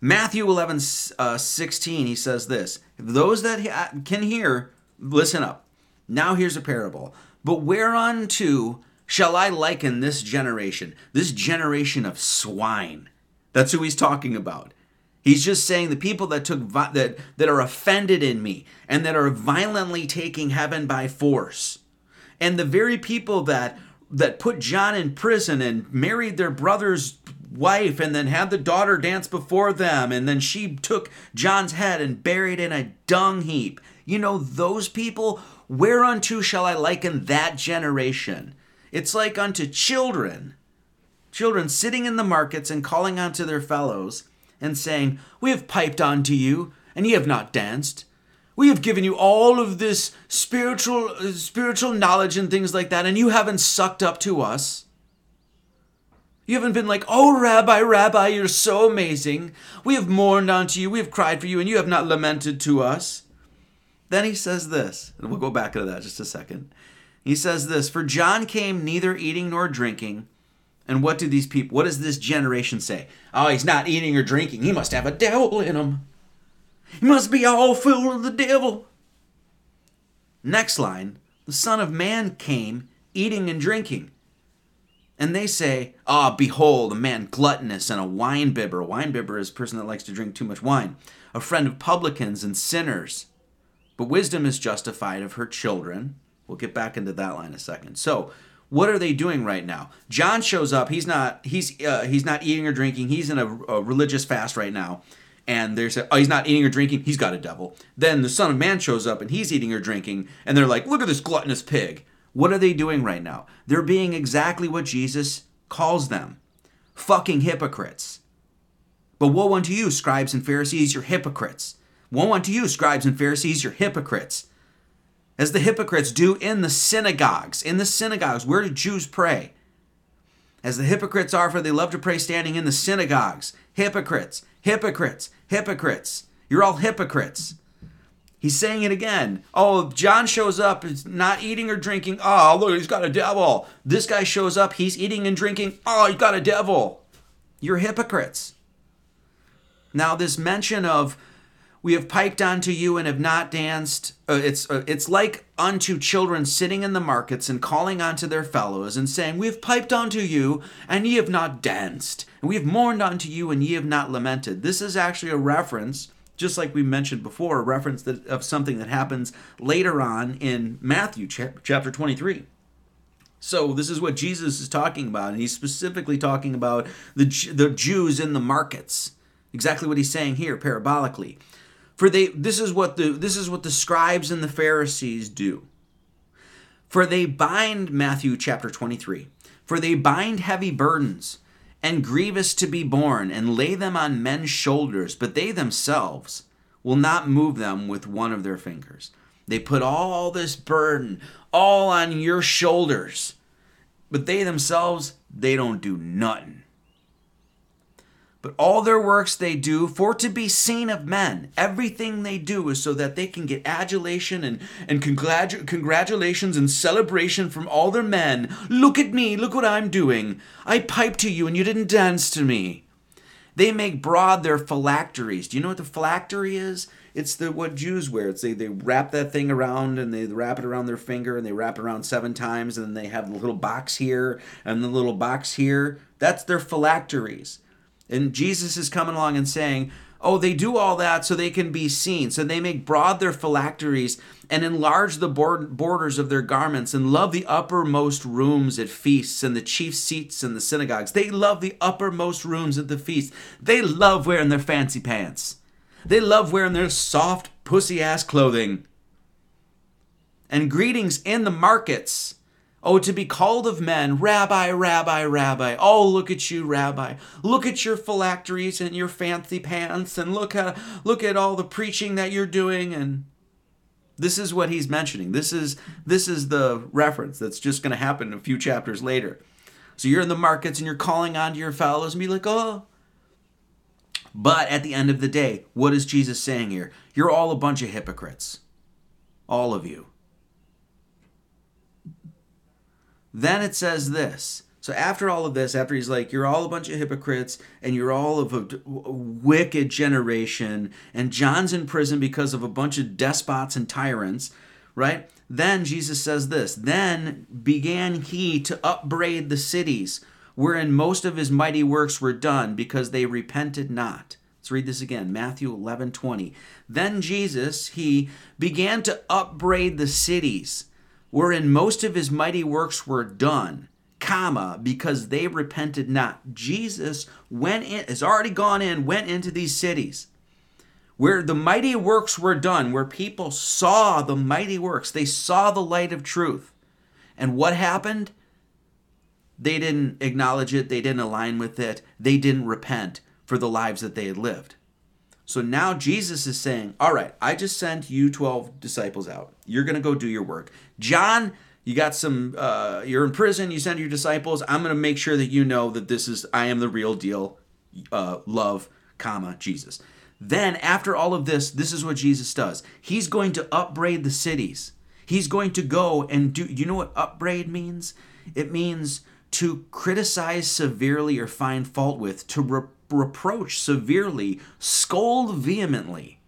Matthew 11, uh, 16, he says this Those that can hear, listen up. Now here's a parable. But whereunto shall I liken this generation, this generation of swine? That's who he's talking about. He's just saying the people that took vi- that that are offended in me and that are violently taking heaven by force. And the very people that that put John in prison and married their brother's wife and then had the daughter dance before them and then she took John's head and buried in a dung heap. You know those people Whereunto shall I liken that generation? It's like unto children. Children sitting in the markets and calling unto their fellows and saying, We have piped unto you, and ye have not danced. We have given you all of this spiritual uh, spiritual knowledge and things like that and you haven't sucked up to us. You haven't been like, "Oh, Rabbi, Rabbi, you're so amazing. We have mourned unto you. We have cried for you and you have not lamented to us." Then he says this, and we'll go back to that just a second. He says this, "For John came neither eating nor drinking, and what do these people, what does this generation say? Oh, he's not eating or drinking. He must have a devil in him. He must be all full of the devil. Next line the Son of Man came eating and drinking. And they say, Ah, oh, behold, a man gluttonous and a wine bibber. A wine bibber is a person that likes to drink too much wine, a friend of publicans and sinners. But wisdom is justified of her children. We'll get back into that line in a second. So, what are they doing right now? John shows up. He's not. He's uh, he's not eating or drinking. He's in a, a religious fast right now. And there's a, oh, he's not eating or drinking. He's got a devil. Then the Son of Man shows up and he's eating or drinking. And they're like, look at this gluttonous pig. What are they doing right now? They're being exactly what Jesus calls them fucking hypocrites. But woe unto you, scribes and Pharisees, you're hypocrites. Woe unto you, scribes and Pharisees, you're hypocrites as the hypocrites do in the synagogues. In the synagogues, where do Jews pray? As the hypocrites are, for they love to pray standing in the synagogues. Hypocrites, hypocrites, hypocrites. You're all hypocrites. He's saying it again. Oh, John shows up, he's not eating or drinking. Oh, look, he's got a devil. This guy shows up, he's eating and drinking. Oh, he's got a devil. You're hypocrites. Now, this mention of we have piped unto you and have not danced. Uh, it's uh, it's like unto children sitting in the markets and calling unto their fellows and saying, We have piped unto you and ye have not danced, and we have mourned unto you and ye have not lamented. This is actually a reference, just like we mentioned before, a reference that, of something that happens later on in Matthew chapter 23. So this is what Jesus is talking about, and he's specifically talking about the the Jews in the markets. Exactly what he's saying here, parabolically. For they this is what the this is what the scribes and the Pharisees do. For they bind Matthew chapter 23. For they bind heavy burdens and grievous to be borne and lay them on men's shoulders, but they themselves will not move them with one of their fingers. They put all this burden all on your shoulders, but they themselves, they don't do nothing. But all their works they do for to be seen of men. Everything they do is so that they can get adulation and, and congratu- congratulations and celebration from all their men. Look at me, look what I'm doing. I piped to you and you didn't dance to me. They make broad their phylacteries. Do you know what the phylactery is? It's the what Jews wear. It's they, they wrap that thing around and they wrap it around their finger and they wrap it around seven times and then they have the little box here and the little box here. That's their phylacteries. And Jesus is coming along and saying, Oh, they do all that so they can be seen. So they make broad their phylacteries and enlarge the borders of their garments and love the uppermost rooms at feasts and the chief seats in the synagogues. They love the uppermost rooms at the feast. They love wearing their fancy pants. They love wearing their soft, pussy ass clothing. And greetings in the markets Oh, to be called of men, Rabbi, Rabbi, Rabbi. Oh, look at you, Rabbi. Look at your phylacteries and your fancy pants, and look at look at all the preaching that you're doing. And this is what he's mentioning. This is this is the reference that's just going to happen a few chapters later. So you're in the markets and you're calling on to your fellows and be like, oh. But at the end of the day, what is Jesus saying here? You're all a bunch of hypocrites. All of you. Then it says this. So after all of this, after he's like, you're all a bunch of hypocrites and you're all of a wicked generation, and John's in prison because of a bunch of despots and tyrants, right? Then Jesus says this Then began he to upbraid the cities wherein most of his mighty works were done because they repented not. Let's read this again Matthew 11 20. Then Jesus, he began to upbraid the cities wherein most of his mighty works were done, comma, because they repented not. Jesus went in, has already gone in, went into these cities where the mighty works were done, where people saw the mighty works, they saw the light of truth. And what happened? They didn't acknowledge it, they didn't align with it, they didn't repent for the lives that they had lived. So now Jesus is saying, All right, I just sent you 12 disciples out. You're going to go do your work. John, you got some, uh, you're in prison, you send your disciples. I'm going to make sure that you know that this is, I am the real deal, uh, love, comma, Jesus. Then, after all of this, this is what Jesus does. He's going to upbraid the cities. He's going to go and do, you know what upbraid means? It means to criticize severely or find fault with, to re- reproach severely, scold vehemently.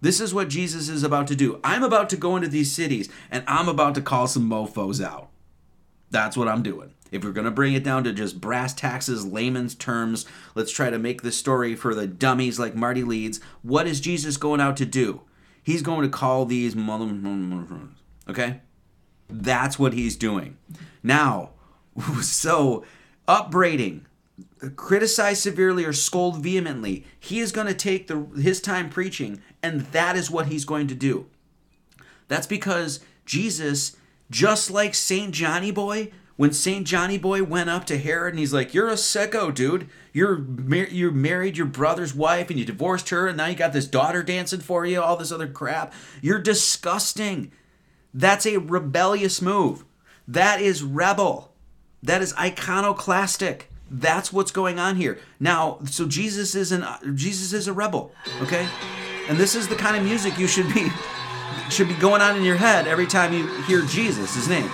This is what Jesus is about to do. I'm about to go into these cities and I'm about to call some mofos out. That's what I'm doing. If we're going to bring it down to just brass taxes, layman's terms, let's try to make this story for the dummies like Marty Leeds. What is Jesus going out to do? He's going to call these mother. okay? That's what he's doing. Now, <laughs> so upbraiding, criticize severely or scold vehemently. He is going to take the his time preaching and that is what he's going to do. That's because Jesus just like St. Johnny Boy when St. Johnny Boy went up to Herod and he's like, "You're a sicko, dude. You're mar- you married your brother's wife and you divorced her and now you got this daughter dancing for you, all this other crap. You're disgusting." That's a rebellious move. That is rebel. That is iconoclastic. That's what's going on here. Now, so Jesus is an Jesus is a rebel, okay? And this is the kind of music you should be should be going on in your head every time you hear Jesus, his name.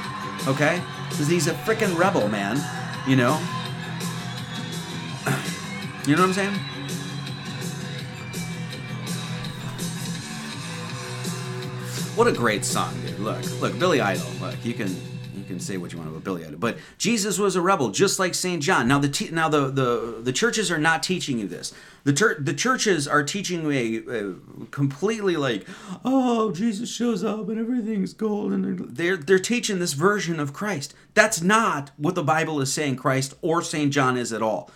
Okay? Because he's a freaking rebel, man. You know? <clears throat> You know what I'm saying? What a great song, dude. Look, look, Billy Idol. Look, you can can say what you want about Billy but Jesus was a rebel, just like Saint John. Now the te- now the, the the churches are not teaching you this. The ter- the churches are teaching a, a completely like, oh, Jesus shows up and everything's gold, and they're they're teaching this version of Christ. That's not what the Bible is saying Christ or Saint John is at all.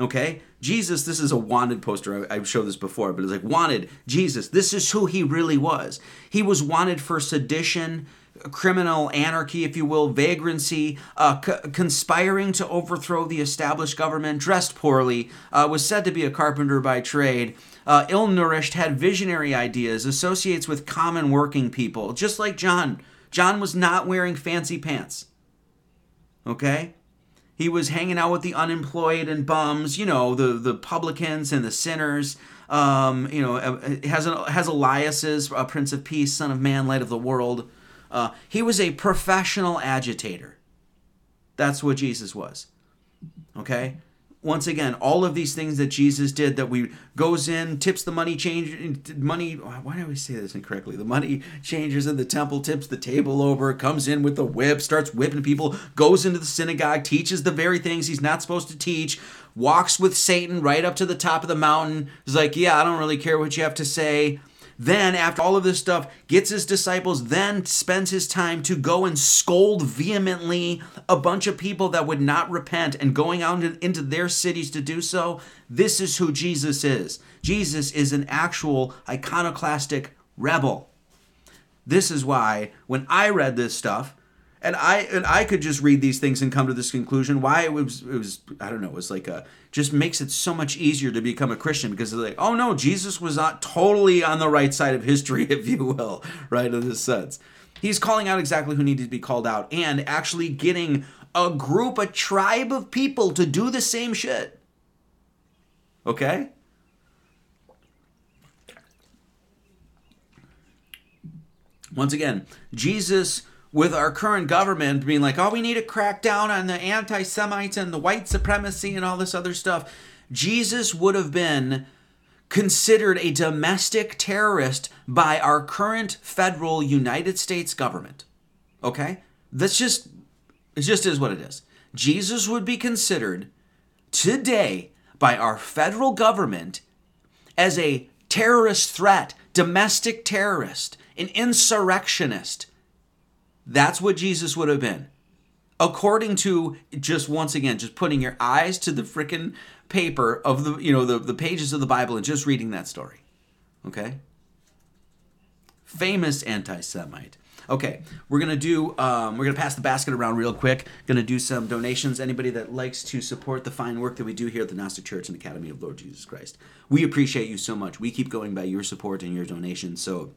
Okay? Jesus, this is a wanted poster. I, have showed this before, but it's like wanted Jesus. This is who he really was. He was wanted for sedition, criminal anarchy, if you will, vagrancy, uh, c- conspiring to overthrow the established government, dressed poorly, uh, was said to be a carpenter by trade, uh, ill nourished, had visionary ideas, associates with common working people, just like John. John was not wearing fancy pants. Okay? He was hanging out with the unemployed and bums, you know, the, the publicans and the sinners. Um, you know, uh, has, has Elias's a Prince of Peace, Son of Man, Light of the World. Uh, he was a professional agitator. That's what Jesus was. Okay? Once again, all of these things that Jesus did that we goes in, tips the money change money why do we say this incorrectly? The money changers in the temple, tips the table over, comes in with the whip, starts whipping people, goes into the synagogue, teaches the very things he's not supposed to teach, walks with Satan right up to the top of the mountain. He's like, Yeah, I don't really care what you have to say then, after all of this stuff, gets his disciples, then spends his time to go and scold vehemently a bunch of people that would not repent and going out into their cities to do so. This is who Jesus is. Jesus is an actual iconoclastic rebel. This is why when I read this stuff, and I and I could just read these things and come to this conclusion. Why it was it was I don't know. It was like a just makes it so much easier to become a Christian because they're like oh no, Jesus was not totally on the right side of history, <laughs> if you will, right in this sense. He's calling out exactly who needed to be called out and actually getting a group, a tribe of people to do the same shit. Okay? Once again, Jesus with our current government being like, oh, we need to crack down on the anti Semites and the white supremacy and all this other stuff, Jesus would have been considered a domestic terrorist by our current federal United States government. Okay? That's just, it just is what it is. Jesus would be considered today by our federal government as a terrorist threat, domestic terrorist, an insurrectionist that's what Jesus would have been. According to just once again, just putting your eyes to the freaking paper of the, you know, the, the pages of the Bible and just reading that story. Okay? Famous anti Semite. Okay, we're gonna do. Um, we're gonna pass the basket around real quick. Gonna do some donations. Anybody that likes to support the fine work that we do here at the Gnostic Church and Academy of Lord Jesus Christ, we appreciate you so much. We keep going by your support and your donations. So,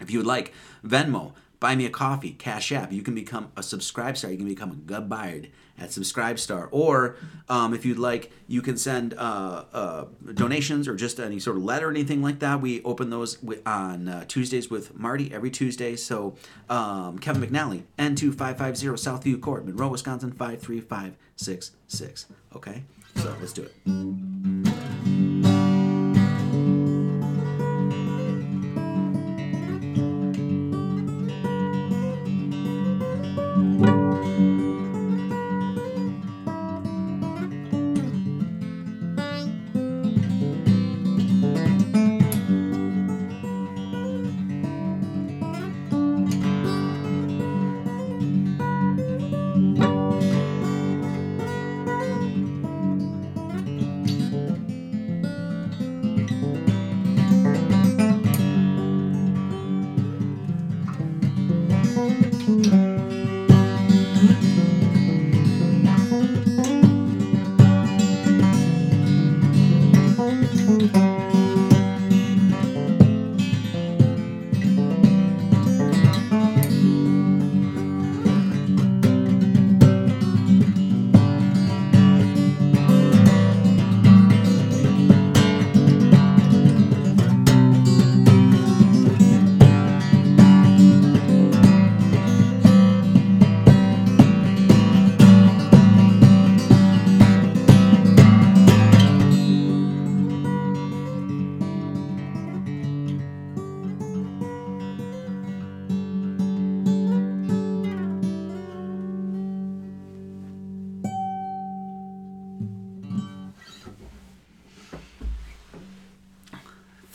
if you would like Venmo, buy me a coffee, Cash App, you can become a subscribe star. You can become a good bard at Subscribestar. Or um, if you'd like, you can send uh, uh, donations or just any sort of letter or anything like that. We open those on uh, Tuesdays with Marty every Tuesday. So um, Kevin McNally, N2550 Southview Court, Monroe, Wisconsin 53566. Okay, so let's do it.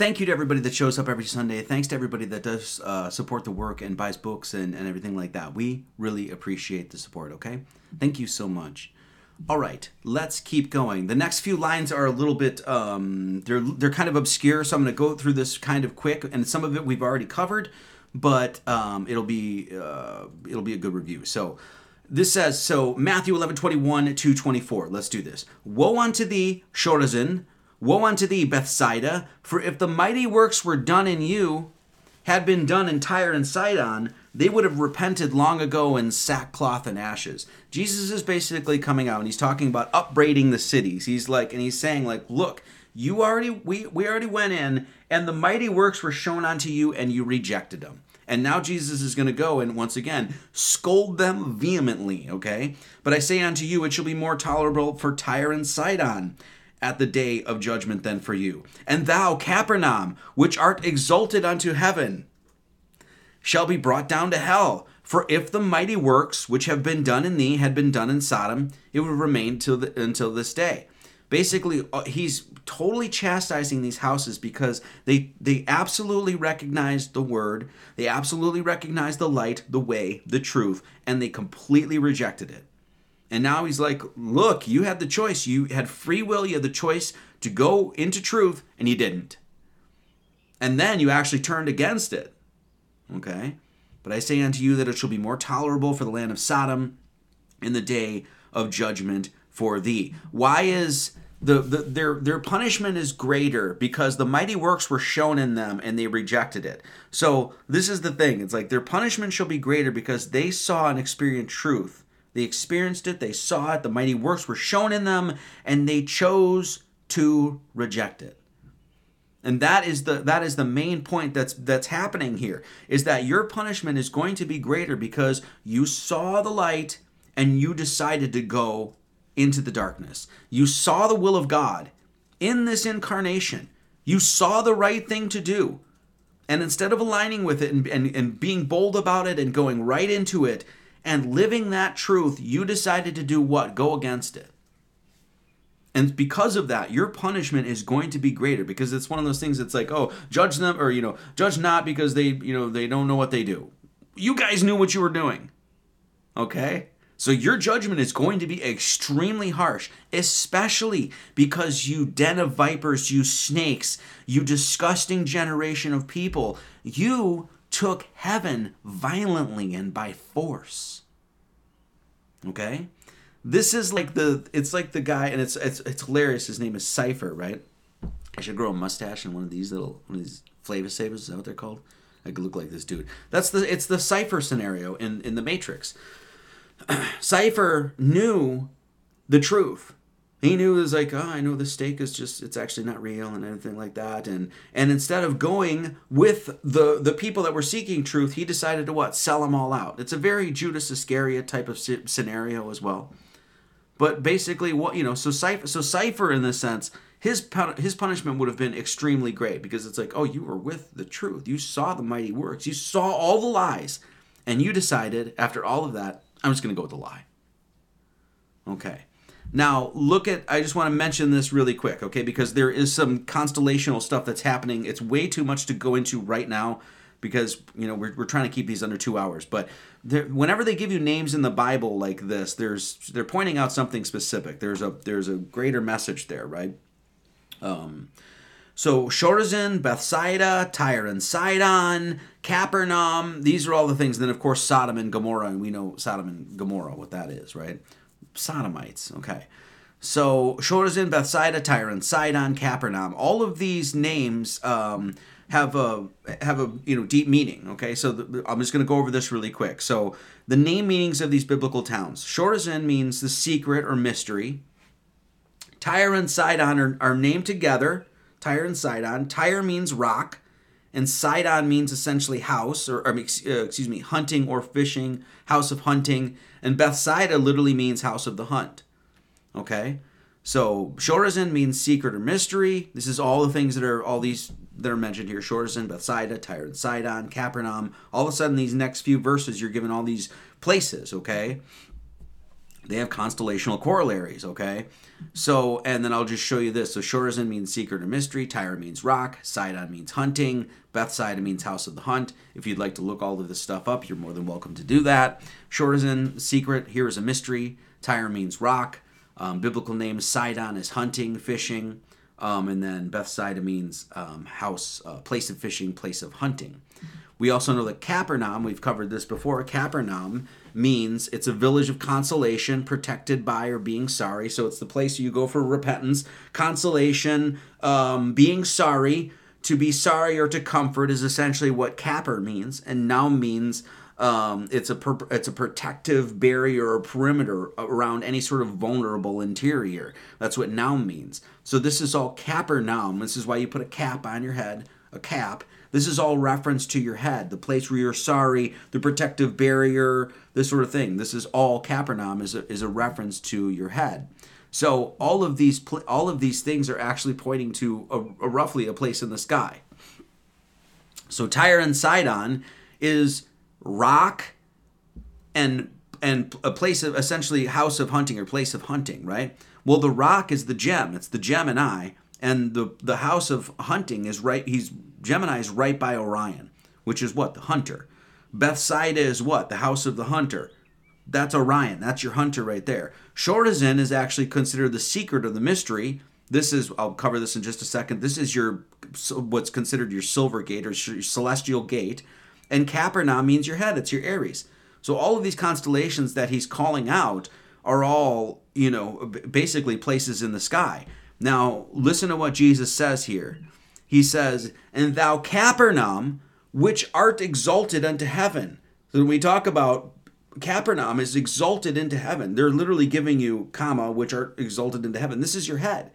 Thank you to everybody that shows up every Sunday. Thanks to everybody that does uh, support the work and buys books and, and everything like that. We really appreciate the support, okay? Thank you so much. All right, let's keep going. The next few lines are a little bit um, they're they're kind of obscure, so I'm going to go through this kind of quick, and some of it we've already covered, but um, it'll be uh, it'll be a good review. So this says so Matthew 11, 21 to 24. Let's do this. Woe unto thee, Chorazin! Woe unto thee, Bethsaida! For if the mighty works were done in you, had been done in Tyre and Sidon, they would have repented long ago in sackcloth and ashes. Jesus is basically coming out and he's talking about upbraiding the cities. He's like, and he's saying, like, look, you already, we, we already went in, and the mighty works were shown unto you, and you rejected them. And now Jesus is going to go and once again scold them vehemently, okay? But I say unto you, it shall be more tolerable for Tyre and Sidon at the day of judgment than for you. And thou, Capernaum, which art exalted unto heaven, shall be brought down to hell. For if the mighty works which have been done in thee had been done in Sodom, it would remain till the, until this day. Basically, uh, he's totally chastising these houses because they they absolutely recognize the word, they absolutely recognize the light, the way, the truth, and they completely rejected it. And now he's like, look, you had the choice. You had free will. You had the choice to go into truth, and you didn't. And then you actually turned against it. Okay? But I say unto you that it shall be more tolerable for the land of Sodom in the day of judgment for thee. Why is the, the their their punishment is greater because the mighty works were shown in them and they rejected it. So this is the thing. It's like their punishment shall be greater because they saw and experienced truth they experienced it, they saw it, the mighty works were shown in them, and they chose to reject it. And that is the that is the main point that's that's happening here is that your punishment is going to be greater because you saw the light and you decided to go into the darkness. You saw the will of God in this incarnation. You saw the right thing to do. And instead of aligning with it and, and, and being bold about it and going right into it, and living that truth, you decided to do what? Go against it. And because of that, your punishment is going to be greater because it's one of those things that's like, oh, judge them or, you know, judge not because they, you know, they don't know what they do. You guys knew what you were doing. Okay? So your judgment is going to be extremely harsh, especially because you den of vipers, you snakes, you disgusting generation of people, you took heaven violently and by force. Okay? This is like the it's like the guy and it's it's it's hilarious. His name is Cypher, right? I should grow a mustache and one of these little one of these flavor savers, is that what they're called? I could look like this dude. That's the it's the Cypher scenario in, in the Matrix. <clears throat> Cypher knew the truth he knew it was like, oh, I know the stake is just it's actually not real and anything like that. And and instead of going with the the people that were seeking truth, he decided to what sell them all out. It's a very Judas Iscariot type of scenario as well. But basically, what you know, so Cypher, so Cypher in this sense, his his punishment would have been extremely great because it's like, oh, you were with the truth, you saw the mighty works, you saw all the lies, and you decided after all of that, I'm just going to go with the lie. Okay. Now, look at, I just want to mention this really quick, okay, because there is some constellational stuff that's happening. It's way too much to go into right now because, you know, we're, we're trying to keep these under two hours. But whenever they give you names in the Bible like this, there's they're pointing out something specific. There's a there's a greater message there, right? Um, so Chorazin, Bethsaida, Tyre and Sidon, Capernaum, these are all the things. And then of course Sodom and Gomorrah, and we know Sodom and Gomorrah, what that is, right? Sodomites. Okay. So Chorazin, Bethsaida, Tyre, Sidon, Capernaum. All of these names um, have a have a you know deep meaning. Okay, so the, I'm just going to go over this really quick. So the name meanings of these biblical towns. Chorazin means the secret or mystery. Tyre and Sidon are, are named together. Tyre and Sidon. Tyre means rock, and Sidon means essentially house, or, or uh, excuse me, hunting or fishing, house of hunting. And Bethsaida literally means house of the hunt. Okay? So Shorazin means secret or mystery. This is all the things that are all these that are mentioned here. Shorazin, Bethsaida, Tyre and Sidon, Capernaum. All of a sudden, these next few verses, you're given all these places, okay? They have constellational corollaries, okay? So, and then I'll just show you this. So Chorazin means secret or mystery, Tyre means rock, Sidon means hunting, Bethsaida means house of the hunt. If you'd like to look all of this stuff up, you're more than welcome to do that. Chorazin, secret, here is a mystery. Tyre means rock. Um, biblical name Sidon is hunting, fishing. Um, and then Bethsaida means um, house, uh, place of fishing, place of hunting. We also know that Capernaum, we've covered this before, Capernaum means it's a village of consolation, protected by or being sorry. So it's the place you go for repentance, consolation, um, being sorry. To be sorry or to comfort is essentially what Capper means, and now means um, it's a per, it's a protective barrier or perimeter around any sort of vulnerable interior. That's what noun means. So this is all capper noun. This is why you put a cap on your head, a cap, this is all reference to your head, the place where you're sorry, the protective barrier, this sort of thing. This is all Capernaum is a, is a reference to your head. So all of these all of these things are actually pointing to a, a roughly a place in the sky. So Tyre and Sidon is rock and and a place of essentially house of hunting or place of hunting, right? Well, the rock is the gem. It's the Gemini, and the the house of hunting is right. He's Gemini is right by Orion, which is what? The hunter. Bethsaida is what? The house of the hunter. That's Orion. That's your hunter right there. Chorazin is actually considered the secret of the mystery. This is, I'll cover this in just a second. This is your, what's considered your silver gate or your celestial gate. And Capernaum means your head. It's your Aries. So all of these constellations that he's calling out are all, you know, basically places in the sky. Now, listen to what Jesus says here he says, And thou Capernaum, which art exalted unto heaven. So when we talk about Capernaum is exalted into heaven, they're literally giving you, comma, which are exalted into heaven. This is your head.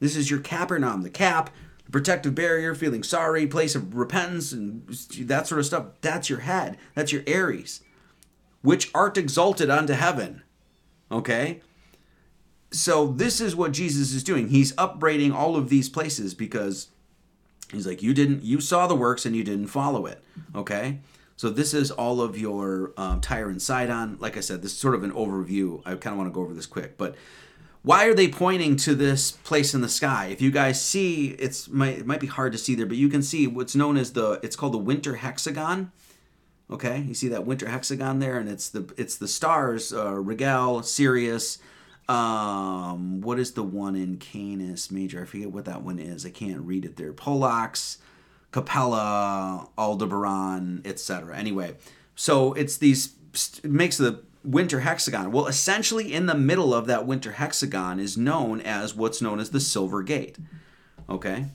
This is your Capernaum, the cap, the protective barrier, feeling sorry, place of repentance, and that sort of stuff. That's your head. That's your Aries, which art exalted unto heaven. Okay? So this is what Jesus is doing. He's upbraiding all of these places because He's like, you didn't, you saw the works and you didn't follow it. Okay. So this is all of your um, Tyre and Sidon. Like I said, this is sort of an overview. I kind of want to go over this quick, but why are they pointing to this place in the sky? If you guys see, it's might, it might be hard to see there, but you can see what's known as the, it's called the winter hexagon. Okay, you see that winter hexagon there, and it's the it's the stars, uh, Rigel, Sirius, um, what is the one in Canis Major? I forget what that one is. I can't read it there. Pollux, Capella, Aldebaran, etc. Anyway, so it's these it makes the winter hexagon. Well, essentially in the middle of that winter hexagon is known as what's known as the Silver Gate. Okay?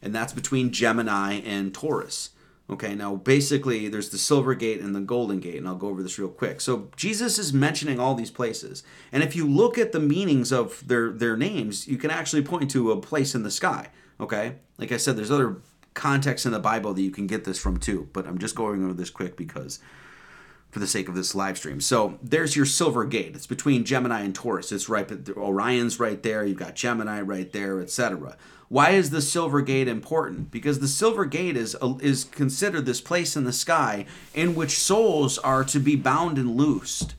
And that's between Gemini and Taurus. Okay, now basically there's the silver gate and the golden gate, and I'll go over this real quick. So Jesus is mentioning all these places. And if you look at the meanings of their, their names, you can actually point to a place in the sky. Okay? Like I said, there's other contexts in the Bible that you can get this from too, but I'm just going over this quick because for the sake of this live stream. So there's your silver gate. It's between Gemini and Taurus. It's right Orion's right there, you've got Gemini right there, etc. Why is the Silver Gate important? Because the Silver Gate is uh, is considered this place in the sky in which souls are to be bound and loosed.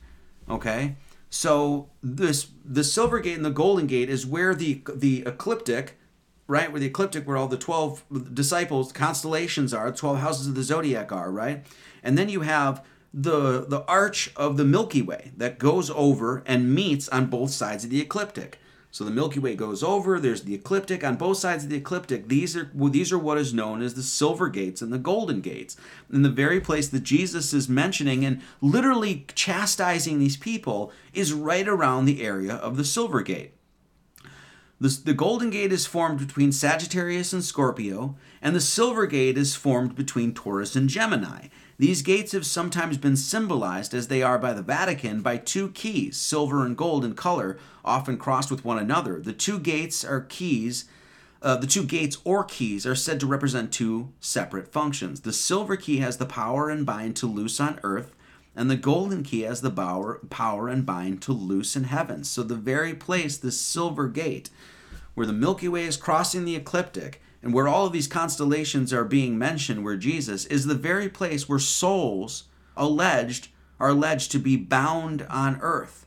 Okay? So this the Silver Gate and the Golden Gate is where the the ecliptic, right? Where the ecliptic where all the 12 disciples constellations are, 12 houses of the zodiac are, right? And then you have the the arch of the Milky Way that goes over and meets on both sides of the ecliptic. So the Milky Way goes over. There's the ecliptic on both sides of the ecliptic. These are these are what is known as the silver gates and the golden gates. And the very place that Jesus is mentioning and literally chastising these people is right around the area of the silver gate. The, the golden gate is formed between Sagittarius and Scorpio, and the silver gate is formed between Taurus and Gemini. These gates have sometimes been symbolized, as they are by the Vatican, by two keys, silver and gold in color, often crossed with one another. The two gates are keys. Uh, the two gates or keys are said to represent two separate functions. The silver key has the power and bind to loose on earth, and the golden key has the power, power and bind to loose in heaven. So the very place, this silver gate, where the Milky Way is crossing the ecliptic, and where all of these constellations are being mentioned, where Jesus is the very place where souls alleged are alleged to be bound on earth.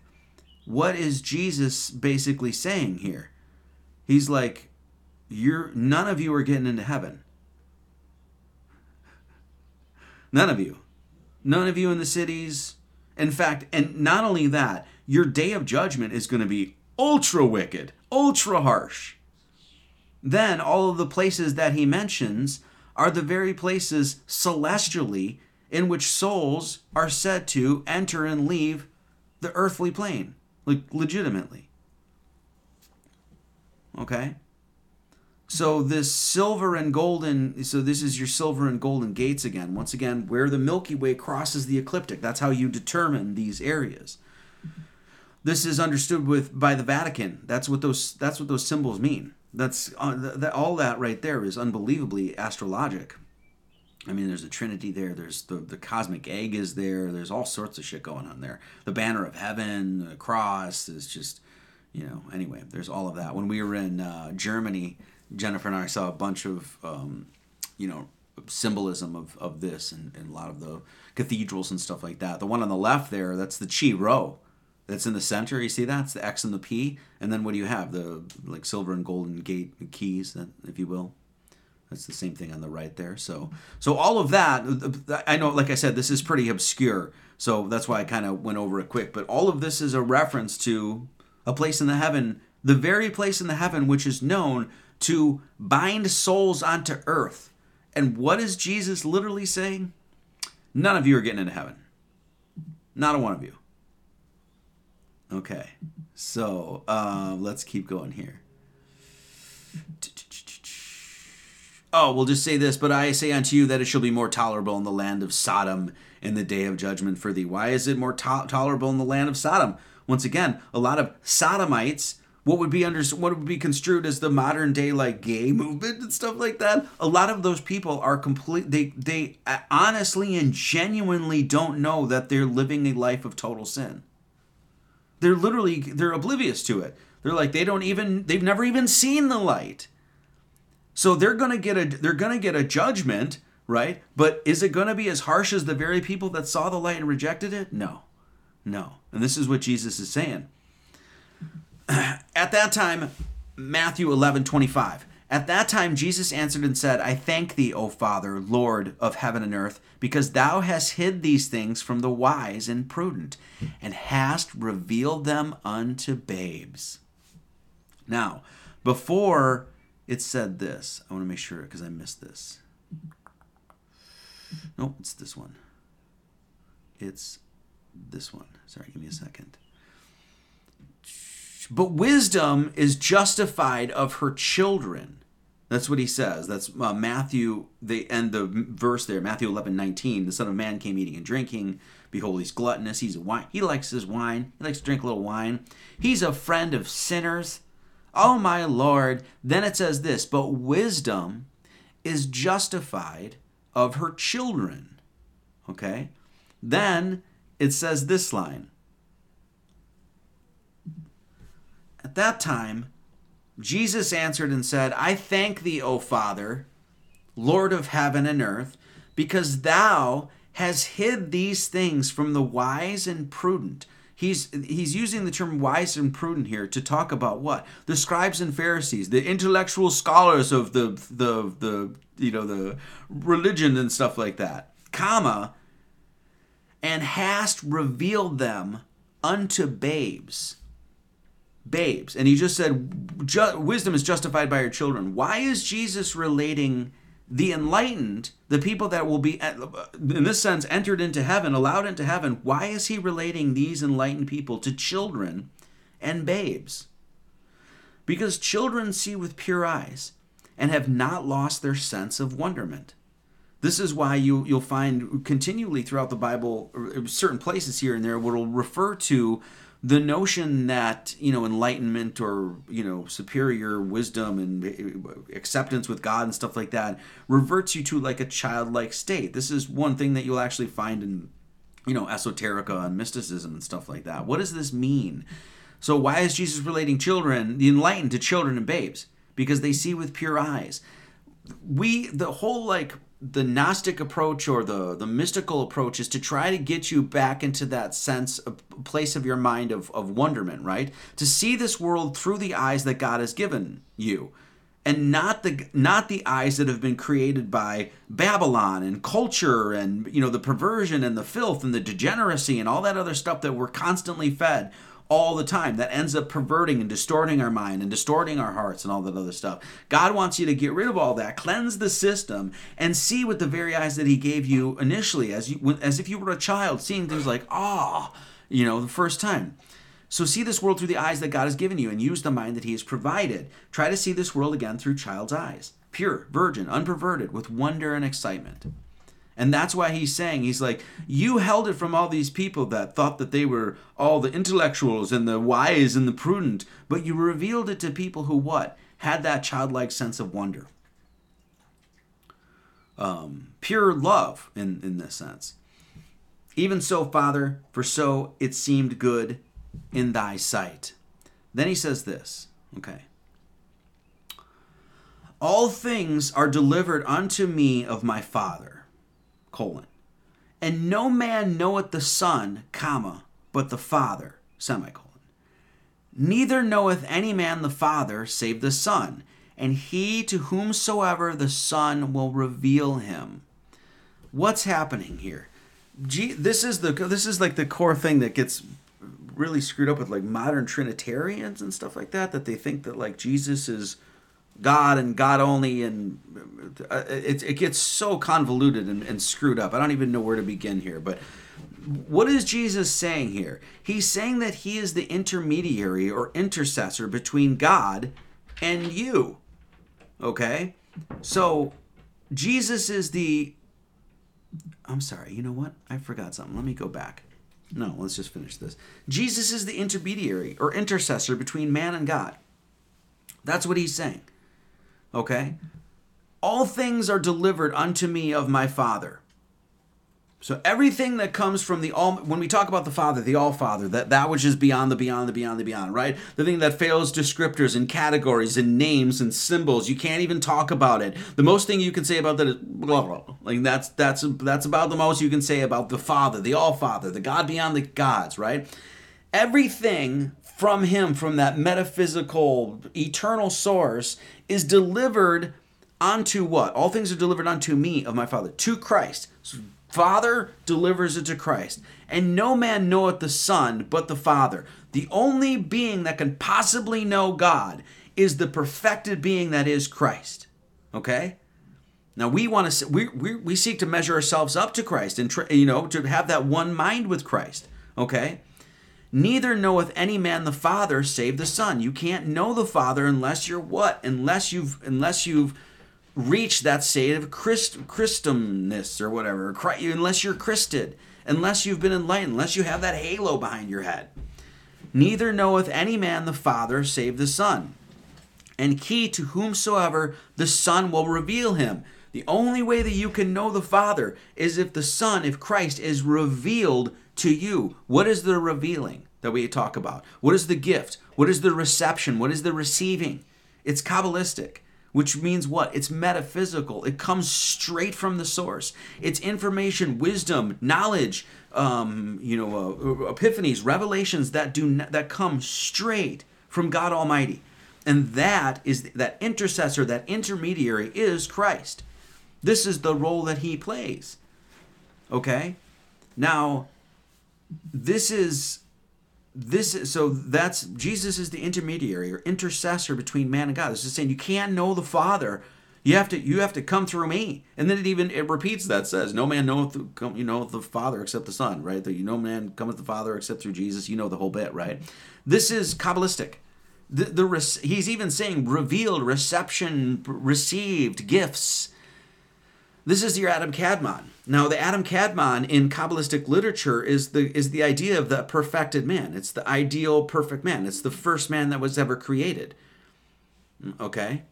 What is Jesus basically saying here? He's like, you're none of you are getting into heaven. <laughs> None of you. None of you in the cities. In fact, and not only that, your day of judgment is going to be ultra wicked, ultra harsh then all of the places that he mentions are the very places celestially in which souls are said to enter and leave the earthly plane, like legitimately. Okay? So this silver and golden, so this is your silver and golden gates again. Once again, where the Milky Way crosses the ecliptic. That's how you determine these areas. This is understood with by the Vatican. That's what those that's what those symbols mean. That's uh, th- that all that right there is unbelievably astrologic. I mean, there's a Trinity there. There's the the cosmic egg is there. There's all sorts of shit going on there. The banner of heaven, the cross is just, you know. Anyway, there's all of that. When we were in uh, Germany, Jennifer and I saw a bunch of, um, you know, symbolism of, of this and, and a lot of the cathedrals and stuff like that. The one on the left there, that's the Chi Rho that's in the center. You see that? It's the X and the P. And then what do you have? The like silver and golden gate keys, if you will. That's the same thing on the right there. So, so all of that, I know, like I said, this is pretty obscure. So that's why I kind of went over it quick. But all of this is a reference to a place in the heaven, the very place in the heaven which is known to bind souls onto earth. And what is Jesus literally saying? None of you are getting into heaven. Not a one of you. Okay, so um, let's keep going here. Oh, we'll just say this, but I say unto you that it shall be more tolerable in the land of Sodom in the day of judgment for thee. Why is it more to- tolerable in the land of Sodom? Once again, a lot of Sodomites, what would be under what would be construed as the modern day like gay movement and stuff like that. A lot of those people are complete. They they honestly and genuinely don't know that they're living a life of total sin. They're literally they're oblivious to it. They're like they don't even they've never even seen the light. So they're going to get a they're going to get a judgment, right? But is it going to be as harsh as the very people that saw the light and rejected it? No. No. And this is what Jesus is saying. <clears throat> At that time, Matthew 11, 25. At that time, Jesus answered and said, I thank thee, O Father, Lord of heaven and earth, because thou hast hid these things from the wise and prudent, and hast revealed them unto babes. Now, before it said this, I want to make sure because I missed this. No, it's this one. It's this one. Sorry, give me a second. But wisdom is justified of her children. That's what he says. That's uh, Matthew, they end the verse there, Matthew 11, 19. The Son of Man came eating and drinking. Behold, he's gluttonous. He's a wine. He likes his wine. He likes to drink a little wine. He's a friend of sinners. Oh, my Lord. Then it says this, but wisdom is justified of her children. Okay? Then it says this line At that time, Jesus answered and said, I thank thee, O Father, Lord of heaven and earth, because thou has hid these things from the wise and prudent. He's he's using the term wise and prudent here to talk about what? The scribes and Pharisees, the intellectual scholars of the the the you know the religion and stuff like that, comma, and hast revealed them unto babes babes. And he just said, wisdom is justified by your children. Why is Jesus relating the enlightened, the people that will be, uh, in this sense, entered into heaven, allowed into heaven? Why is he relating these enlightened people to children and babes? Because children see with pure eyes and have not lost their sense of wonderment. This is why you, you'll find continually throughout the Bible, er, er, certain places here and there will refer to the notion that you know enlightenment or you know superior wisdom and uh, acceptance with god and stuff like that reverts you to like a childlike state. This is one thing that you'll actually find in you know esoterica and mysticism and stuff like that. What does this mean? So why is jesus relating children the enlightened to children and babes? Because they see with pure eyes. We the whole like the Gnostic approach or the, the mystical approach is to try to get you back into that sense, of place of your mind of, of wonderment, right? To see this world through the eyes that God has given you. And not the not the eyes that have been created by Babylon and culture and you know the perversion and the filth and the degeneracy and all that other stuff that we're constantly fed all the time that ends up perverting and distorting our mind and distorting our hearts and all that other stuff. God wants you to get rid of all that, cleanse the system, and see with the very eyes that He gave you initially, as you as if you were a child, seeing things like ah, you know, the first time. So see this world through the eyes that God has given you, and use the mind that He has provided. Try to see this world again through child's eyes, pure, virgin, unperverted, with wonder and excitement. And that's why he's saying, he's like, you held it from all these people that thought that they were all the intellectuals and the wise and the prudent, but you revealed it to people who what? Had that childlike sense of wonder. Um, pure love in, in this sense. Even so, Father, for so it seemed good in thy sight. Then he says this, okay. All things are delivered unto me of my Father colon. And no man knoweth the Son, comma, but the Father, semicolon. Neither knoweth any man the Father save the Son, and he to whomsoever the Son will reveal him. What's happening here? G- this is the this is like the core thing that gets really screwed up with like modern Trinitarians and stuff like that. That they think that like Jesus is God and God only, and uh, it, it gets so convoluted and, and screwed up. I don't even know where to begin here. But what is Jesus saying here? He's saying that he is the intermediary or intercessor between God and you. Okay? So Jesus is the. I'm sorry, you know what? I forgot something. Let me go back. No, let's just finish this. Jesus is the intermediary or intercessor between man and God. That's what he's saying. Okay? All things are delivered unto me of my Father. So everything that comes from the all when we talk about the Father, the All Father, that that which is beyond the beyond the beyond the beyond, right? The thing that fails descriptors and categories and names and symbols, you can't even talk about it. The most thing you can say about that is blah blah. Like that's that's that's about the most you can say about the Father, the All Father, the God beyond the gods, right? Everything from him, from that metaphysical, eternal source, is delivered unto what? All things are delivered unto me of my Father, to Christ. So Father delivers it to Christ. And no man knoweth the Son but the Father. The only being that can possibly know God is the perfected being that is Christ. Okay? Now we want to we, we we seek to measure ourselves up to Christ and you know to have that one mind with Christ. Okay? Neither knoweth any man the Father save the Son. You can't know the Father unless you're what? Unless you've unless you've reached that state of Christ Christumness or whatever. Unless you're Christed, unless you've been enlightened, unless you have that halo behind your head. Neither knoweth any man the Father save the Son. And key to whomsoever the Son will reveal him. The only way that you can know the Father is if the Son, if Christ, is revealed to you. What is the revealing that we talk about? What is the gift? What is the reception? What is the receiving? It's Kabbalistic, which means what? It's metaphysical. It comes straight from the source. It's information, wisdom, knowledge, um, you know, uh, epiphanies, revelations that do that come straight from God Almighty. And that is that intercessor, that intermediary is Christ. This is the role that he plays. Okay? Now, this is this is so that's Jesus is the intermediary or intercessor between man and God. This is saying you can't know the Father. You have to you have to come through me. And then it even it repeats that says, No man knoweth the, you know the Father except the Son, right? That you know man cometh the Father except through Jesus. You know the whole bit, right? This is Kabbalistic. The, the he's even saying revealed, reception, received, gifts. This is your Adam Kadmon. Now, the Adam Kadmon in Kabbalistic literature is the is the idea of the perfected man. It's the ideal perfect man. It's the first man that was ever created. Hmm, okay?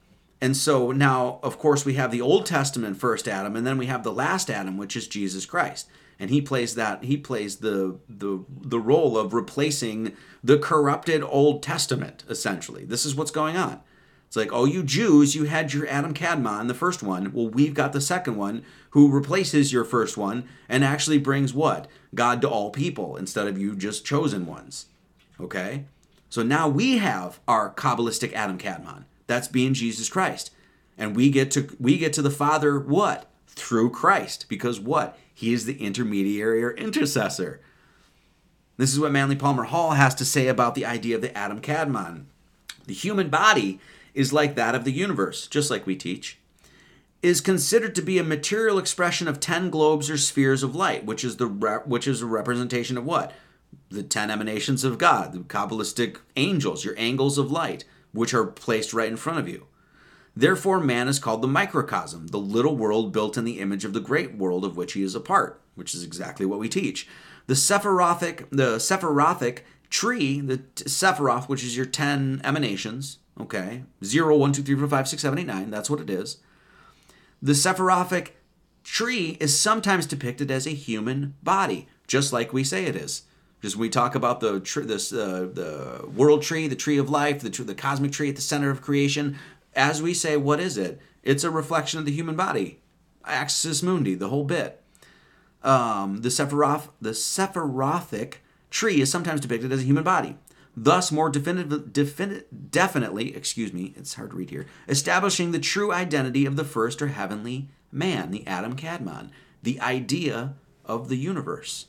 And so now, of course, we have the Old Testament first Adam, and then we have the last Adam, which is Jesus Christ. And he plays that he plays the the the role of replacing the corrupted Old Testament, essentially. This is what's going on. It's like, oh, you Jews, you had your Adam Kadmon, the first one. Well, we've got the second one who replaces your first one and actually brings what? God to all people instead of you just chosen ones. Okay? So now we have our Kabbalistic Adam Kadmon. That's being Jesus Christ. And we get to we get to the Father what? Through Christ. Because what? He is the intermediary or intercessor. This is what Manly Palmer Hall has to say about the idea of the Adam Kadmon. The human body is like that of the universe, just like we teach, is considered to be a material expression of 10 globes or spheres of light, which is the re- which is a representation of what? The 10 emanations of God, the Kabbalistic angels, your angles of light, which are placed right in front of you. Therefore, man is called the microcosm, the little world built in the image of the great world of which he is a part, which is exactly what we teach. The Sephirothic, the Sephirothic tree, the Sephiroth, which is your 10 emanations, Okay, 0, 1, 2, 3, 4, 5, 6, 7, 8, 9. That's what it is. The Sephirothic tree is sometimes depicted as a human body, just like we say it is. Just we talk about the this uh, the world tree, the tree of life, the the cosmic tree at the center of creation, as we say, what is it? It's a reflection of the human body, axis mundi, the whole bit. Um, the Sephiroth, the Sephirothic tree is sometimes depicted as a human body thus more definitive, defini- definitely, excuse me, it's hard to read here, establishing the true identity of the first or heavenly man, the Adam Kadmon, the idea of the universe.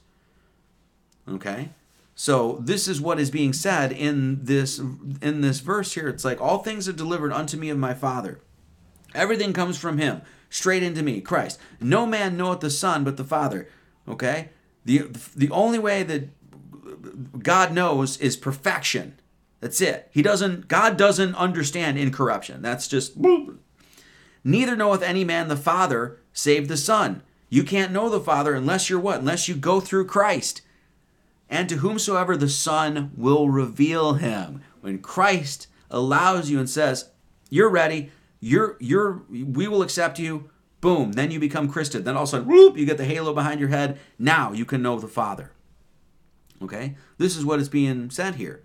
Okay? So this is what is being said in this in this verse here. It's like all things are delivered unto me of my Father. Everything comes from him, straight into me, Christ. No man knoweth the Son but the Father. Okay? The the only way that God knows is perfection. That's it. He doesn't God doesn't understand incorruption. That's just Neither knoweth any man the Father save the Son. You can't know the Father unless you're what? Unless you go through Christ. And to whomsoever the Son will reveal him. When Christ allows you and says, You're ready, you're you're we will accept you, boom, then you become Christed. Then all of a sudden, whoop, you get the halo behind your head. Now you can know the Father. Okay? This is what is being said here.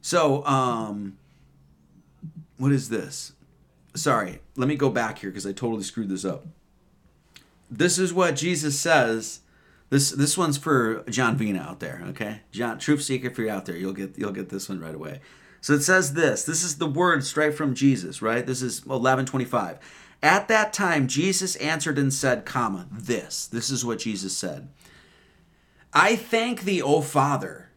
So, um, what is this? Sorry, let me go back here because I totally screwed this up. This is what Jesus says. This this one's for John Vina out there, okay? John Truth Seeker for you out there. You'll get you'll get this one right away. So it says this. This is the word straight from Jesus, right? This is 1125. At that time Jesus answered and said, comma, this. This is what Jesus said. I thank thee, O Father.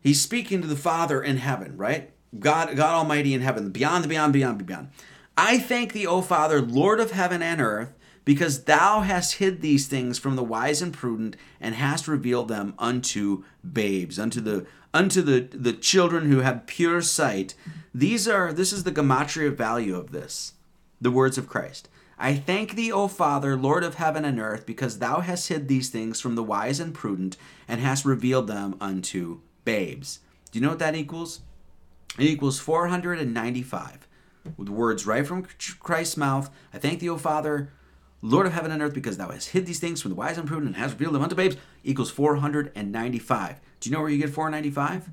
He's speaking to the Father in heaven, right? God, God Almighty in heaven, beyond, beyond, beyond, beyond. I thank thee, O Father, Lord of heaven and earth, because thou hast hid these things from the wise and prudent, and hast revealed them unto babes, unto the unto the, the children who have pure sight. These are this is the gematria value of this, the words of Christ. I thank thee, O Father, Lord of heaven and earth, because thou hast hid these things from the wise and prudent, and hast revealed them unto babes. Do you know what that equals? It equals 495. With words right from Christ's mouth. I thank thee, O Father, Lord of heaven and earth, because thou hast hid these things from the wise and prudent and hast revealed them unto babes, equals 495. Do you know where you get 495?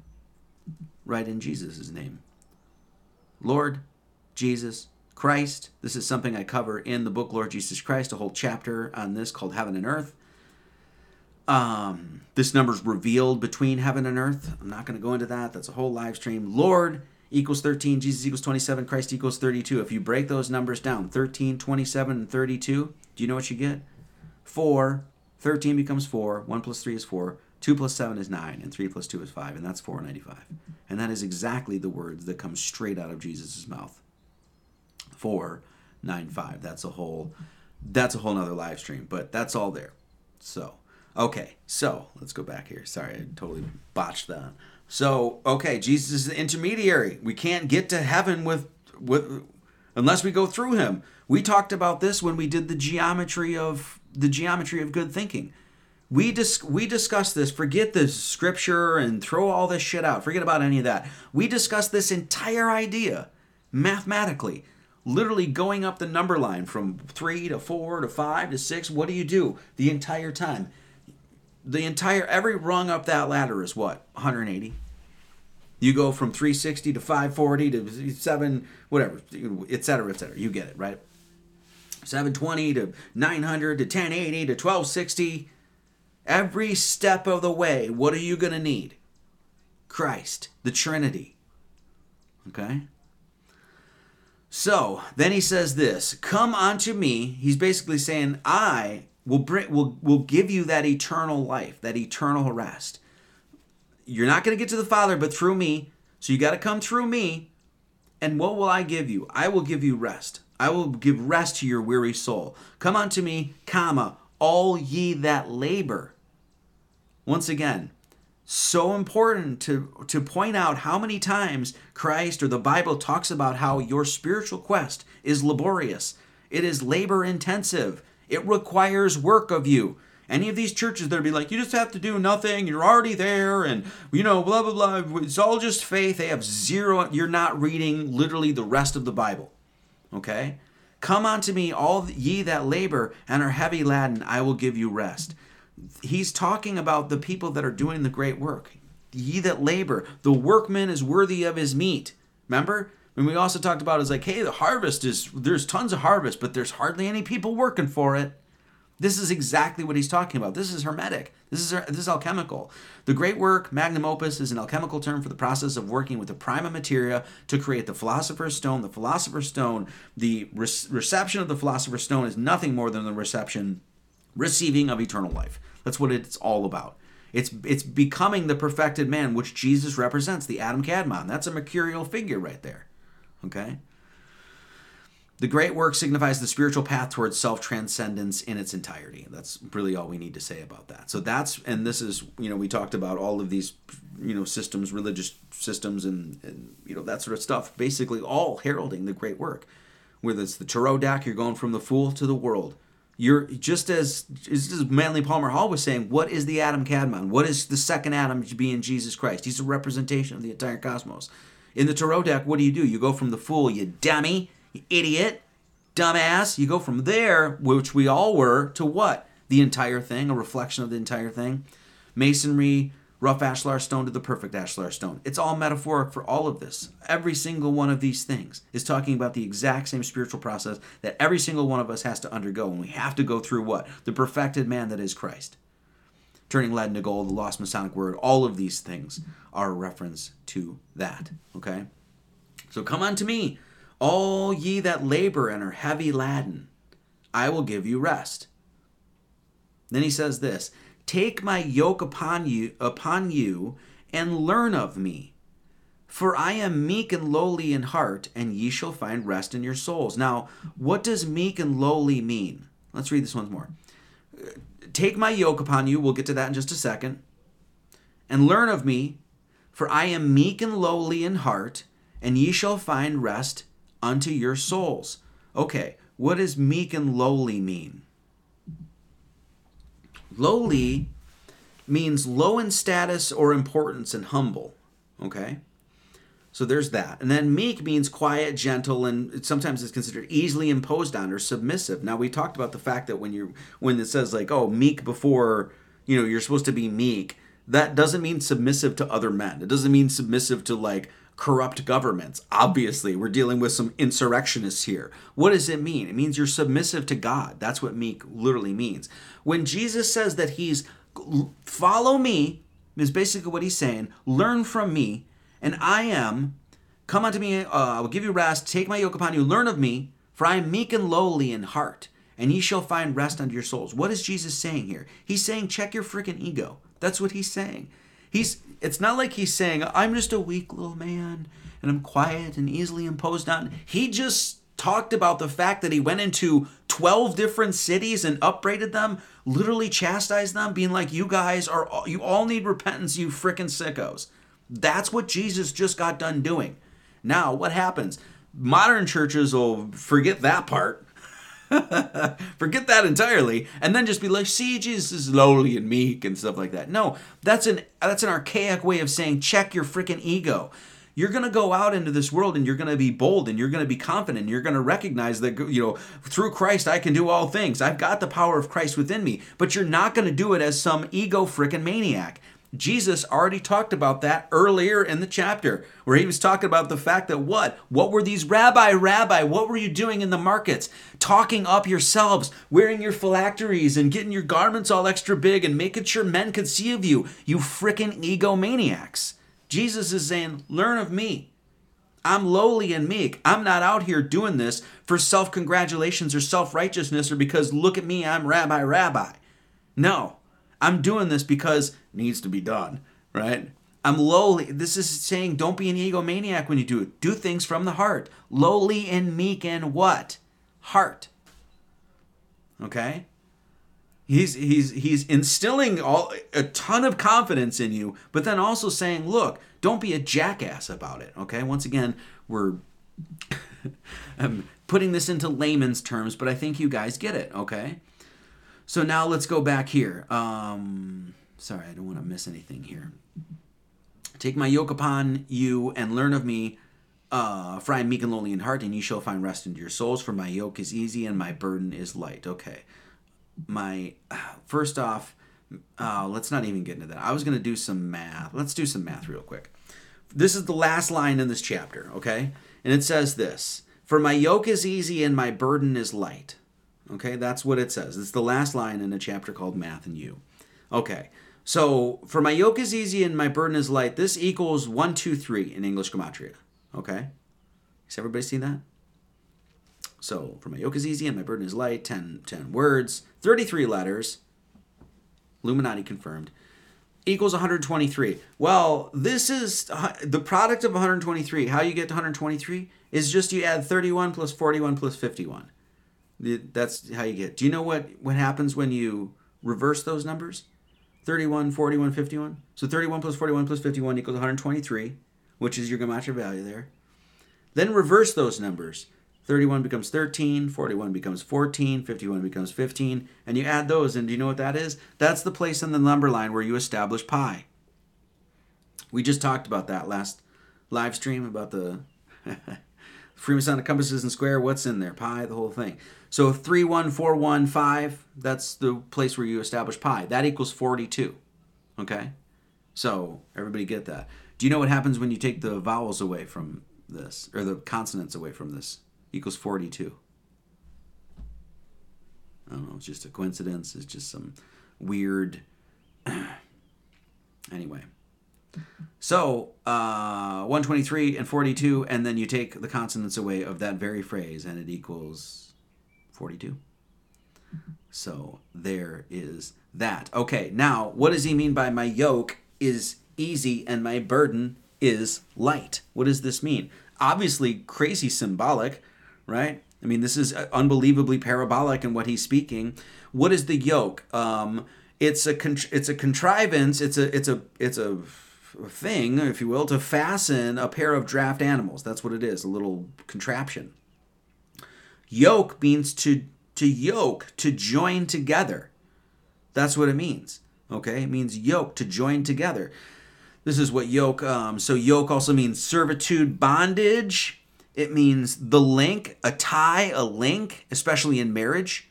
Right in Jesus' name. Lord Jesus Christ. This is something I cover in the book Lord Jesus Christ, a whole chapter on this called Heaven and Earth. Um, this number's revealed between heaven and earth. I'm not going to go into that. That's a whole live stream. Lord equals 13, Jesus equals 27, Christ equals 32. If you break those numbers down, 13, 27, and 32, do you know what you get? 4, 13 becomes 4, 1 plus 3 is 4, 2 plus 7 is 9, and 3 plus 2 is 5, and that's 495. And that is exactly the words that come straight out of Jesus' mouth. 495. That's a whole that's a whole nother live stream, but that's all there. So okay, so let's go back here. Sorry, I totally botched that. So, okay, Jesus is the intermediary. We can't get to heaven with with unless we go through him. We talked about this when we did the geometry of the geometry of good thinking. We dis- we discussed this. Forget the scripture and throw all this shit out. Forget about any of that. We discussed this entire idea mathematically, literally going up the number line from 3 to 4 to 5 to 6. What do you do? The entire time? the entire every rung up that ladder is what? 180 you go from 360 to 540 to 7 whatever etc etc you get it right? 720 to 900 to 1080 to 1260 every step of the way what are you going to need? Christ the trinity. Okay so then he says this come unto me he's basically saying i will bring will will give you that eternal life, that eternal rest. You're not going to get to the Father but through me. So you got to come through me. And what will I give you? I will give you rest. I will give rest to your weary soul. Come unto me, comma, all ye that labor. Once again, so important to, to point out how many times Christ or the Bible talks about how your spiritual quest is laborious. It is labor intensive. It requires work of you. Any of these churches that'll be like, you just have to do nothing, you're already there, and you know, blah blah blah. It's all just faith. They have zero. You're not reading literally the rest of the Bible. Okay? Come unto me, all ye that labor and are heavy laden, I will give you rest. He's talking about the people that are doing the great work. Ye that labor, the workman is worthy of his meat. Remember? And we also talked about is like, hey, the harvest is there's tons of harvest, but there's hardly any people working for it. This is exactly what he's talking about. This is hermetic. This is this is alchemical. The great work, magnum opus, is an alchemical term for the process of working with the prima materia to create the philosopher's stone. The philosopher's stone, the re- reception of the philosopher's stone is nothing more than the reception, receiving of eternal life. That's what it's all about. It's it's becoming the perfected man, which Jesus represents, the Adam Kadmon. That's a mercurial figure right there. Okay? The great work signifies the spiritual path towards self transcendence in its entirety. That's really all we need to say about that. So that's, and this is, you know, we talked about all of these, you know, systems, religious systems, and, and you know, that sort of stuff, basically all heralding the great work. Whether it's the Tarot deck, you're going from the fool to the world. You're just as, just as Manly Palmer Hall was saying, what is the Adam Kadmon? What is the second Adam to be in Jesus Christ? He's a representation of the entire cosmos. In the tarot deck, what do you do? You go from the fool, you dummy, you idiot, dumbass. You go from there, which we all were, to what? The entire thing, a reflection of the entire thing. Masonry, rough ashlar stone to the perfect ashlar stone. It's all metaphoric for all of this. Every single one of these things is talking about the exact same spiritual process that every single one of us has to undergo. And we have to go through what? The perfected man that is Christ turning lead into gold, the lost Masonic word, all of these things are a reference to that. Okay? So come unto me, all ye that labor and are heavy laden, I will give you rest. Then he says this Take my yoke upon you upon you and learn of me. For I am meek and lowly in heart, and ye shall find rest in your souls. Now, what does meek and lowly mean? Let's read this once more. Take my yoke upon you, we'll get to that in just a second, and learn of me, for I am meek and lowly in heart, and ye shall find rest unto your souls. Okay, what does meek and lowly mean? Lowly means low in status or importance and humble. Okay? So there's that. And then meek means quiet, gentle, and sometimes it's considered easily imposed on or submissive. Now we talked about the fact that when you when it says like, oh, meek before, you know, you're supposed to be meek, that doesn't mean submissive to other men. It doesn't mean submissive to like corrupt governments. Obviously, we're dealing with some insurrectionists here. What does it mean? It means you're submissive to God. That's what meek literally means. When Jesus says that he's follow me, is basically what he's saying, learn from me, and I am, come unto me, uh, I will give you rest, take my yoke upon you, learn of me, for I am meek and lowly in heart, and ye shall find rest unto your souls. What is Jesus saying here? He's saying, check your freaking ego. That's what he's saying. He's it's not like he's saying, I'm just a weak little man and I'm quiet and easily imposed on. He just talked about the fact that he went into 12 different cities and upbraided them, literally chastised them, being like, You guys are, you all need repentance, you freaking sickos. That's what Jesus just got done doing. Now, what happens? Modern churches will forget that part <laughs> Forget that entirely, and then just be like, "See, Jesus is lowly and meek and stuff like that." No, that's an that's an archaic way of saying check your freaking ego. You're gonna go out into this world and you're gonna be bold and you're gonna be confident. And you're gonna recognize that you know through Christ I can do all things. I've got the power of Christ within me. But you're not gonna do it as some ego freaking maniac. Jesus already talked about that earlier in the chapter, where he was talking about the fact that what? What were these rabbi, rabbi? What were you doing in the markets? Talking up yourselves, wearing your phylacteries and getting your garments all extra big and making sure men could see of you, you frickin' egomaniacs. Jesus is saying, Learn of me. I'm lowly and meek. I'm not out here doing this for self congratulations or self righteousness or because look at me, I'm rabbi, rabbi. No, I'm doing this because needs to be done, right? I'm lowly. This is saying don't be an egomaniac when you do it. Do things from the heart. Lowly and meek and what? Heart. Okay? He's he's he's instilling all a ton of confidence in you, but then also saying, look, don't be a jackass about it. Okay? Once again, we're <laughs> I'm putting this into layman's terms, but I think you guys get it, okay? So now let's go back here. Um, sorry, I don't want to miss anything here. Take my yoke upon you and learn of me, uh, for I am meek and lowly in heart, and ye shall find rest into your souls. For my yoke is easy and my burden is light. Okay, my <sighs> first off, uh, let's not even get into that. I was going to do some math. Let's do some math real quick. This is the last line in this chapter. Okay, and it says this: For my yoke is easy and my burden is light. Okay, that's what it says. It's the last line in a chapter called Math and You. Okay, so for my yoke is easy and my burden is light, this equals 1, 2, 3 in English Gematria. Okay? Has everybody seen that? So for my yoke is easy and my burden is light, 10, 10 words, 33 letters, Illuminati confirmed, equals 123. Well, this is uh, the product of 123. How you get to 123 is just you add 31 plus 41 plus 51. That's how you get. Do you know what what happens when you reverse those numbers? 31, 41, 51. So 31 plus 41 plus 51 equals 123, which is your gematria value there. Then reverse those numbers. 31 becomes 13, 41 becomes 14, 51 becomes 15, and you add those, and do you know what that is? That's the place in the number line where you establish pi. We just talked about that last live stream about the <laughs> Freemasonic compasses and square, what's in there? Pi, the whole thing. So 31415, that's the place where you establish pi. That equals 42. Okay? So everybody get that. Do you know what happens when you take the vowels away from this, or the consonants away from this? Equals 42. I don't know, it's just a coincidence. It's just some weird. <clears throat> anyway. So, uh, 123 and 42, and then you take the consonants away of that very phrase, and it equals 42. So, there is that. Okay, now, what does he mean by my yoke is easy and my burden is light. What does this mean? Obviously, crazy symbolic, right? I mean, this is unbelievably parabolic in what he's speaking. What is the yoke? Um, it's a con- it's a contrivance. It's a it's a it's a thing, if you will, to fasten a pair of draft animals. That's what it is, a little contraption. Yoke means to to yoke, to join together. That's what it means. Okay, it means yoke, to join together. This is what yoke. Um, so yoke also means servitude, bondage. It means the link, a tie, a link, especially in marriage,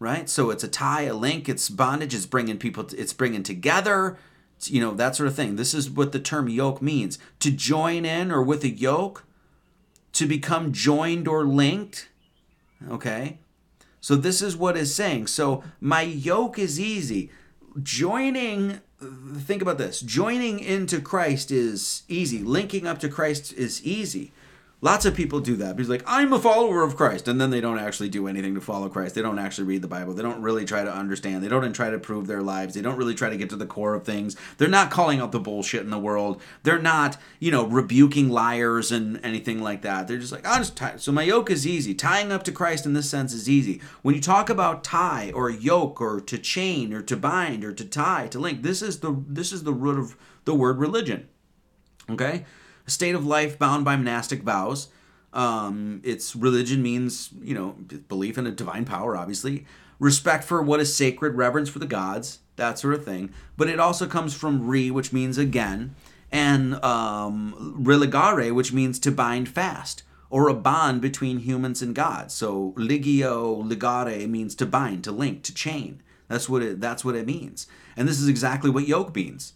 right? So it's a tie, a link. It's bondage. It's bringing people. It's bringing together. You know that sort of thing. This is what the term yoke means: to join in or with a yoke, to become joined or linked. Okay, so this is what is saying. So my yoke is easy. Joining, think about this joining into Christ is easy, linking up to Christ is easy. Lots of people do that. He's like, I'm a follower of Christ. And then they don't actually do anything to follow Christ. They don't actually read the Bible. They don't really try to understand. They don't try to prove their lives. They don't really try to get to the core of things. They're not calling out the bullshit in the world. They're not, you know, rebuking liars and anything like that. They're just like, i just tie. So my yoke is easy. Tying up to Christ in this sense is easy. When you talk about tie or yoke or to chain or to bind or to tie, to link, this is the this is the root of the word religion. Okay? State of life bound by monastic vows. Um, its religion means, you know, belief in a divine power, obviously, respect for what is sacred, reverence for the gods, that sort of thing. But it also comes from re, which means again, and um, religare, which means to bind fast or a bond between humans and gods. So ligio, ligare means to bind, to link, to chain. That's what it. That's what it means. And this is exactly what yoke means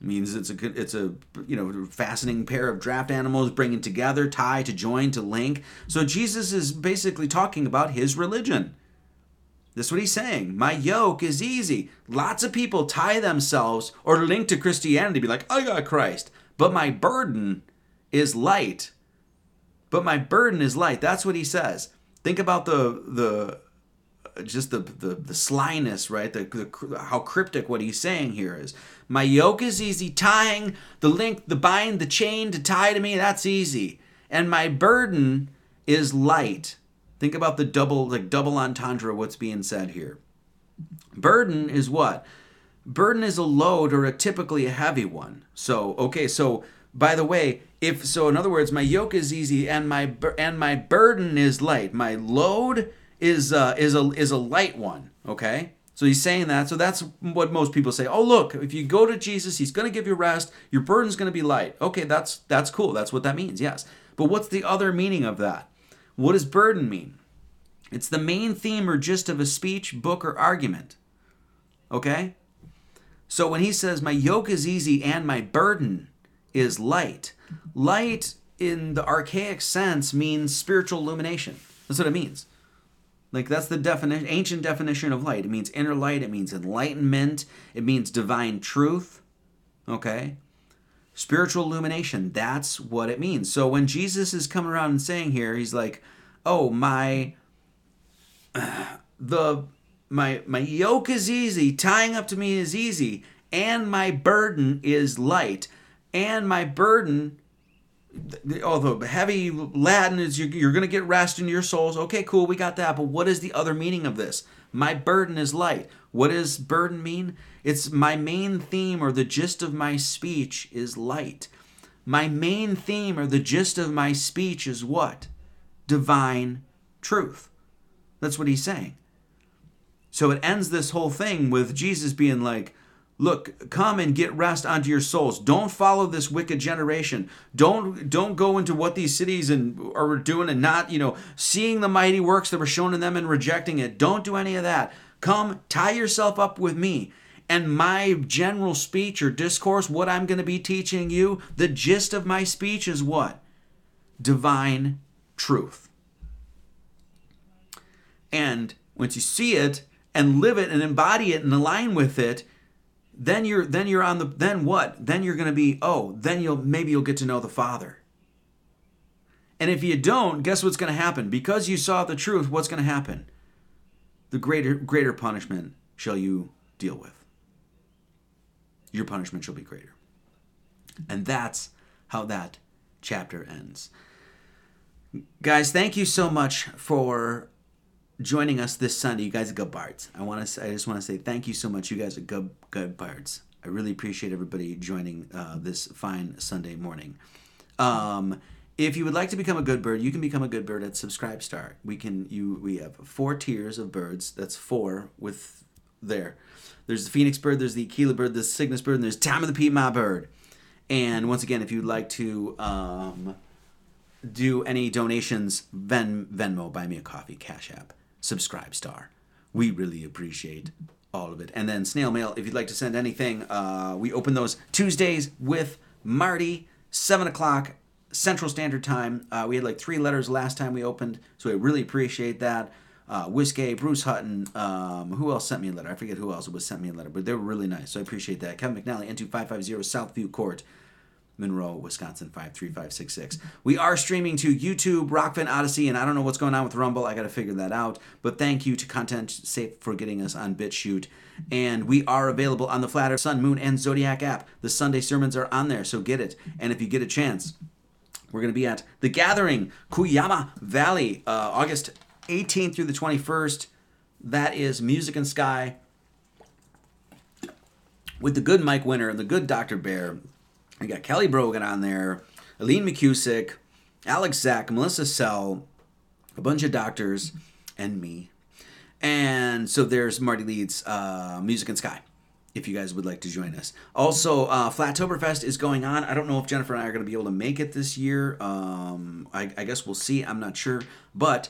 means it's a good it's a you know fascinating pair of draft animals bringing together tie to join to link. So jesus is basically talking about his religion. That's what he's saying. My yoke is easy. Lots of people tie themselves or link to christianity be like i got christ. But my burden is light. But my burden is light. That's what he says. Think about the the just the the, the slyness, right? The, the how cryptic what he's saying here is. My yoke is easy tying the link, the bind, the chain to tie to me. That's easy, and my burden is light. Think about the double like double entendre. What's being said here? Burden is what? Burden is a load or a typically a heavy one. So okay, so by the way, if so, in other words, my yoke is easy and my and my burden is light. My load is uh, is a is a light one. Okay, so he's saying that. So that's what most people say. Oh, look, if you go to Jesus, he's going to give you rest. Your burden's going to be light. Okay, that's that's cool. That's what that means. Yes, but what's the other meaning of that? What does burden mean? It's the main theme or gist of a speech, book, or argument. Okay? So when he says, My yoke is easy and my burden is light, light in the archaic sense means spiritual illumination. That's what it means. Like that's the definition, ancient definition of light. It means inner light. It means enlightenment. It means divine truth. Okay, spiritual illumination. That's what it means. So when Jesus is coming around and saying here, he's like, "Oh my, <sighs> the my my yoke is easy. Tying up to me is easy, and my burden is light, and my burden." The heavy laden is you're, you're going to get rest in your souls. Okay, cool, we got that. But what is the other meaning of this? My burden is light. What does burden mean? It's my main theme or the gist of my speech is light. My main theme or the gist of my speech is what? Divine truth. That's what he's saying. So it ends this whole thing with Jesus being like, Look, come and get rest unto your souls. Don't follow this wicked generation. Don't don't go into what these cities and are doing and not, you know, seeing the mighty works that were shown in them and rejecting it. Don't do any of that. Come, tie yourself up with me. And my general speech or discourse, what I'm going to be teaching you, the gist of my speech is what? Divine truth. And once you see it and live it and embody it and align with it, then you're then you're on the then what? Then you're going to be oh then you'll maybe you'll get to know the father. And if you don't guess what's going to happen? Because you saw the truth what's going to happen? The greater greater punishment shall you deal with. Your punishment shall be greater. And that's how that chapter ends. Guys, thank you so much for joining us this Sunday. You guys are good bards. I want to. I just want to say thank you so much. You guys are good good bards. I really appreciate everybody joining uh, this fine Sunday morning. Um, if you would like to become a good bird, you can become a good bird at Subscribestar. We can you we have four tiers of birds. That's four with there. There's the phoenix bird, there's the Aquila bird, the Cygnus bird, and there's Time of the Piedmont bird. And once again, if you'd like to um, do any donations, Ven Venmo, buy me a coffee, Cash App, Subscribestar. We really appreciate all of it. And then snail mail, if you'd like to send anything, uh, we open those Tuesdays with Marty, seven o'clock Central Standard Time. Uh, we had like three letters last time we opened, so I really appreciate that. Uh, Whiskey, Bruce Hutton, um, who else sent me a letter? I forget who else was sent me a letter, but they were really nice, so I appreciate that. Kevin McNally, N2550 Southview Court, Monroe, Wisconsin 53566. We are streaming to YouTube, Rokfin Odysee, and I don't know what's going on with Rumble. I got to figure that out. But thank you to Content Safe for getting us on BitChute. And we are available on the Flat Earth, Sun, Moon, and Zodiac app. The Sunday sermons are on there, so get it. And if you get a chance, we're going to be at The Gathering, Cuyama Valley, uh, August 18th through the 21st. That is Music and Sky with the good Mike Winter and the good Dr. Bear. We got Kelly Brogan on there, Aline McCusick, Alex Zach, Melissa Sell, a bunch of doctors, and me. And so there's Marty Leeds, uh, Music and Sky, if you guys would like to join us. Also, uh, Flattoberfest is going on. I don't know if Jennifer and I are going to be able to make it this year. Um, I, I guess we'll see. I'm not sure. But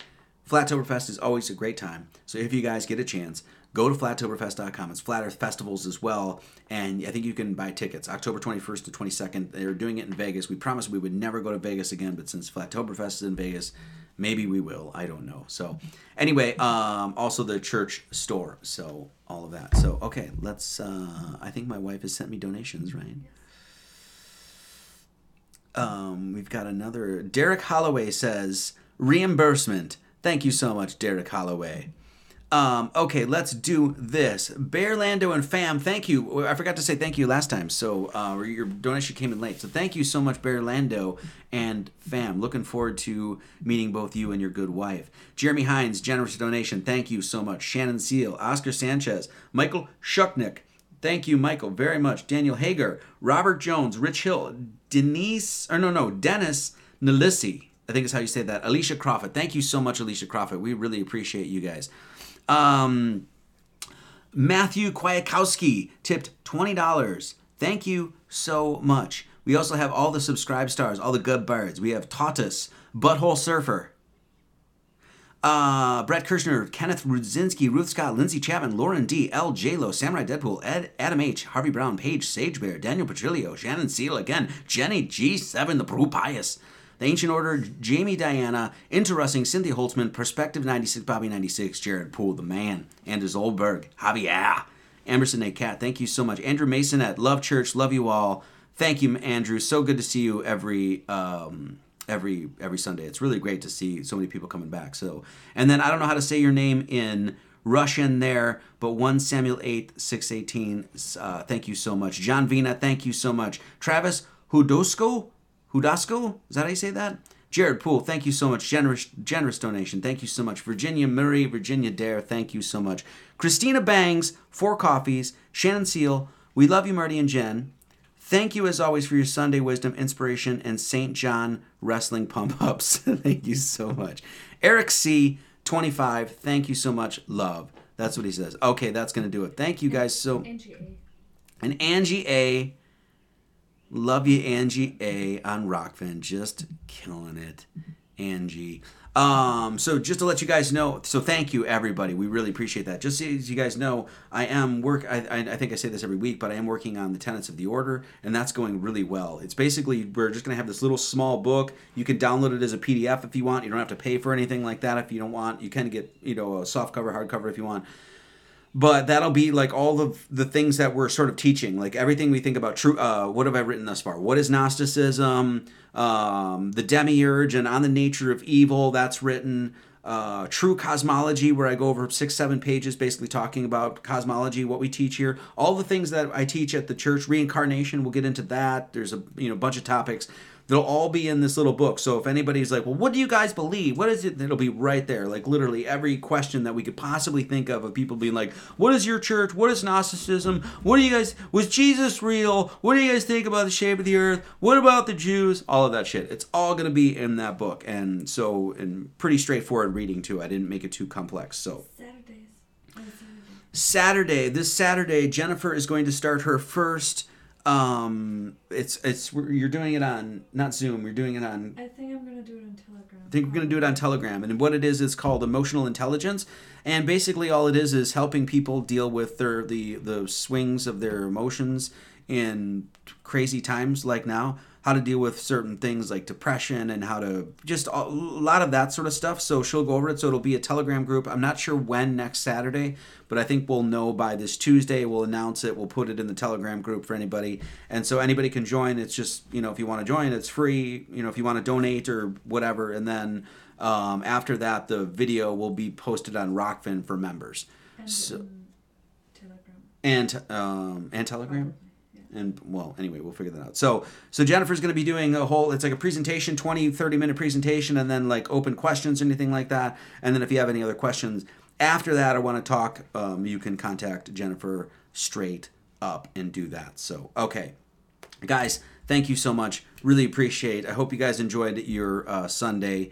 Flattoberfest is always a great time. So if you guys get a chance, go to flattoberfest.com. It's Flat Earth Festivals as well, and I think you can buy tickets October 21st to 22nd. They're doing it in Vegas. We promised we would never go to Vegas again, but since Flattoberfest is in Vegas, maybe we will. I don't know. So anyway, um, also the church store. So all of that. So okay, let's. Uh, I think my wife has sent me donations, right? Um, we've got another. Derek Holloway says reimbursement. Thank you so much, Derek Holloway. Um, okay, let's do this. Bear Lando and Fam, thank you. I forgot to say thank you last time, so uh, your donation came in late. So thank you so much, Bear Lando and Fam. Looking forward to meeting both you and your good wife. Jeremy Hines, generous donation. Thank you so much. Shannon Seal, Oscar Sanchez, Michael Shucknick. Thank you, Michael, very much. Daniel Hager, Robert Jones, Rich Hill, Denise, or no, no, Dennis Nalissi. I think is how you say that. Alicia Crawford. Thank you so much, Alicia Crawford. We really appreciate you guys. Um, Matthew Kwiatkowski tipped $20. Thank you so much. We also have all the subscribe stars, all the good birds. We have Tautus, Butthole Surfer, uh, Brett Kirshner, Kenneth Rudzinski, Ruth Scott, Lindsay Chapman, Lauren D, L, J-Lo, Samurai Deadpool, Ed, Adam H, Harvey Brown, Paige, Sage Bear, Daniel Petrillo, Shannon Seal again, Jenny G7, the Brew Pious, the Ancient Order, Jamie Diana, Interesting, Cynthia Holtzman, Perspective 96, Bobby 96, Jared Poole, the man, Anders Oldberg, Javier, Emerson A. Cat, thank you so much. Andrew Mason at Love Church, love you all. Thank you, Andrew. So good to see you every um, every every Sunday. It's really great to see so many people coming back. So, and then I don't know how to say your name in Russian there, but one Samuel eight six eighteen. Uh, thank you so much, John Vina. Thank you so much, Travis Hudosko. Hudasko, is that how you say that? Jared Poole, thank you so much. Generous, generous donation. Thank you so much. Virginia Murray, Virginia Dare, thank you so much. Christina Bangs, four coffees. Shannon Seal, we love you, Marty and Jen. Thank you as always for your Sunday wisdom, inspiration, and St. John wrestling pump ups. <laughs> thank you so much. Eric C, 25, thank you so much. Love. That's what he says. Okay, that's going to do it. Thank you guys so Angie A. And Angie A, Love you, Angie A on Rokfin. Just killing it, Angie. Um, so just to let you guys know, so thank you everybody. We really appreciate that. Just so as you guys know, I am work. I, I, I think I say this every week, but I am working on the tenets of the order, and that's going really well. It's basically we're just gonna have this little small book. You can download it as a PDF if you want. You don't have to pay for anything like that if you don't want. You can get you know a soft cover, hard cover if you want but that'll be like all of the things that we're sort of teaching like everything we think about true uh, what have i written thus far what is gnosticism um, the demiurge and on the nature of evil that's written uh, True Cosmology, where I go over six, seven pages basically talking about cosmology, what we teach here, all the things that I teach at the church. Reincarnation, we'll get into that. There's a you know bunch of topics. They'll all be in this little book. So if anybody's like, well, what do you guys believe? What is it? It'll be right there. Like literally every question that we could possibly think of of people being like, what is your church? What is Gnosticism? What do you guys, was Jesus real? What do you guys think about the shape of the earth? What about the Jews? All of that shit. It's all going to be in that book. And so, and pretty straightforward reading too. I didn't make it too complex. So. Saturdays. Saturday, this Saturday, Jennifer is going to start her first um it's it's you're doing it on not zoom you're doing it on I think I'm gonna do it on Telegram. I think we're going to do it on Telegram. And what it is is called emotional intelligence. And basically all it is is helping people deal with their the the swings of their emotions in crazy times like now, how to deal with certain things like depression and how to just a lot of that sort of stuff. So she'll go over it. So it'll be a Telegram group. I'm not sure when next Saturday, but I think we'll know by this Tuesday. We'll announce it. We'll put it in the Telegram group for anybody. And so anybody can join. It's just, you know, if you want to join, it's free. You know, if you want to donate or whatever. And then um, after that, the video will be posted on Rokfin for members. And So- Telegram. And um, and Telegram. And well anyway we'll figure that out. So so jennifer's going to be doing a whole it's like a presentation 20 30 minute presentation and then like open questions anything like that. And then if you have any other questions after that or want to talk um, you can contact jennifer straight up and do that. So okay. Guys thank you so much. Really appreciate i hope you guys enjoyed your uh, sunday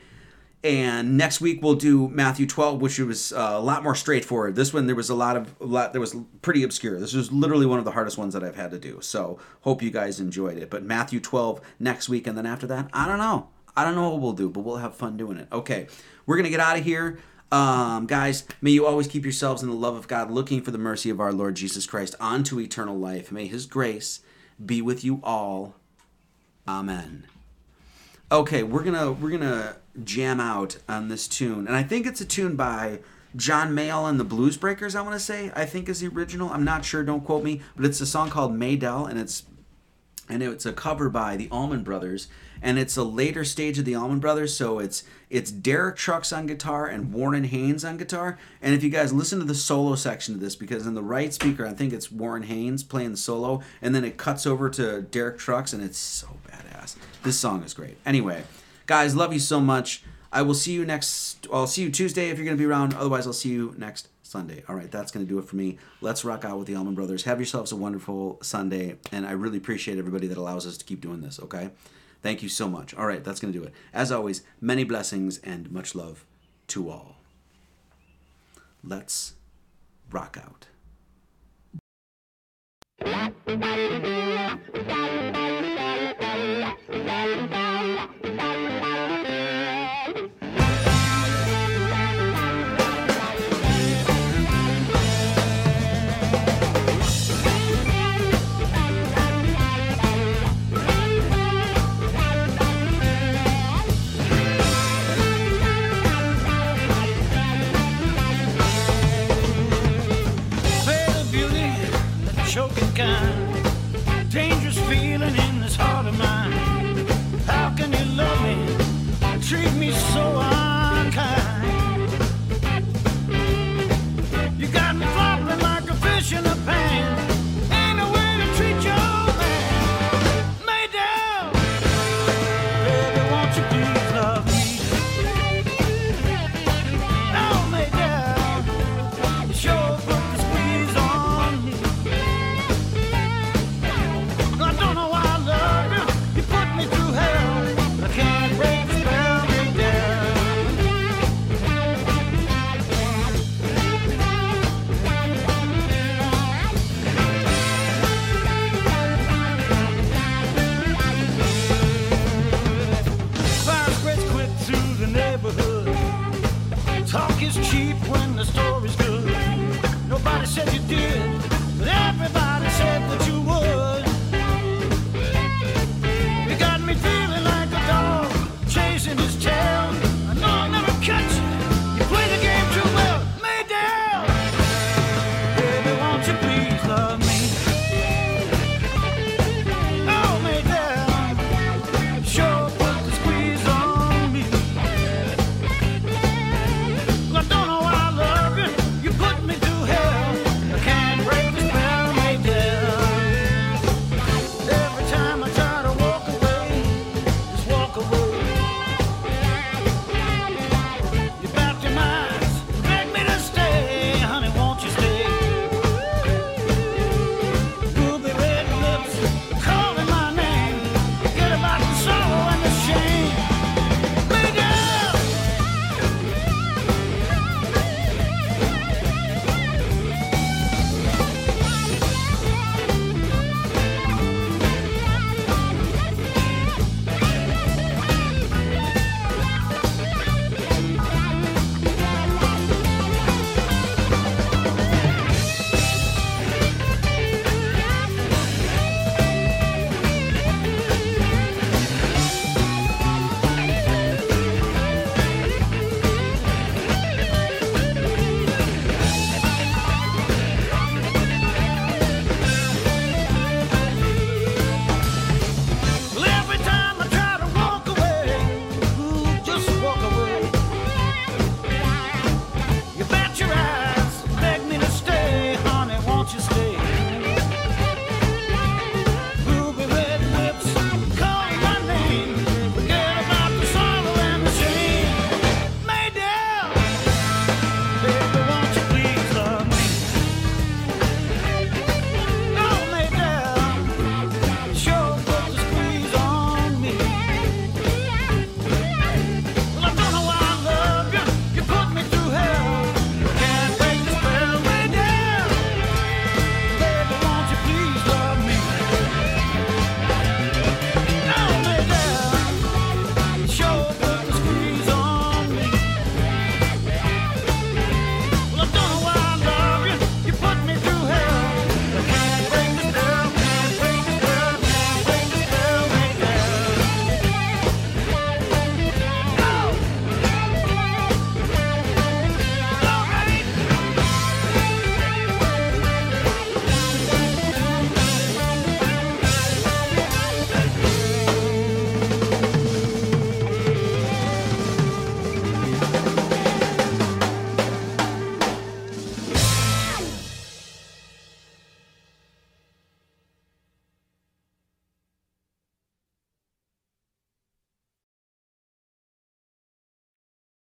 and next week we'll do Matthew 12, which was uh, a lot more straightforward. This one there was a lot of a lot there was pretty obscure. This was literally one of the hardest ones that I've had to do. So hope you guys enjoyed it. But Matthew 12 next week, and then after that, I don't know. I don't know what we'll do, but we'll have fun doing it. Okay, we're gonna get out of here. Um, guys, may you always keep yourselves in the love of God, looking for the mercy of our Lord Jesus Christ onto eternal life. May His grace be with you all. Amen. Okay, we're gonna we're gonna jam out on this tune, and I think it's a tune by John Mayall and the Blues Breakers. I want to say I think is the original. I'm not sure. Don't quote me, but it's a song called Maydell, and it's and it's a cover by the Allman Brothers, and it's a later stage of the Allman Brothers. So it's it's Derek Trucks on guitar and Warren Haynes on guitar. And if you guys listen to the solo section of this, because in the right speaker, I think it's Warren Haynes playing the solo, and then it cuts over to Derek Trucks, and it's so badass. This song is great. Anyway, guys, love you so much. I will see you next. I'll see you Tuesday if you're going to be around. Otherwise, I'll see you next Sunday. All right, that's going to do it for me. Let's rock out with the Allman Brothers. Have yourselves a wonderful Sunday, and I really appreciate everybody that allows us to keep doing this. Okay, thank you so much. All right, that's going to do it. As always, many blessings and much love to all. Let's rock out. treat me so deep when the story's good. Nobody said you did.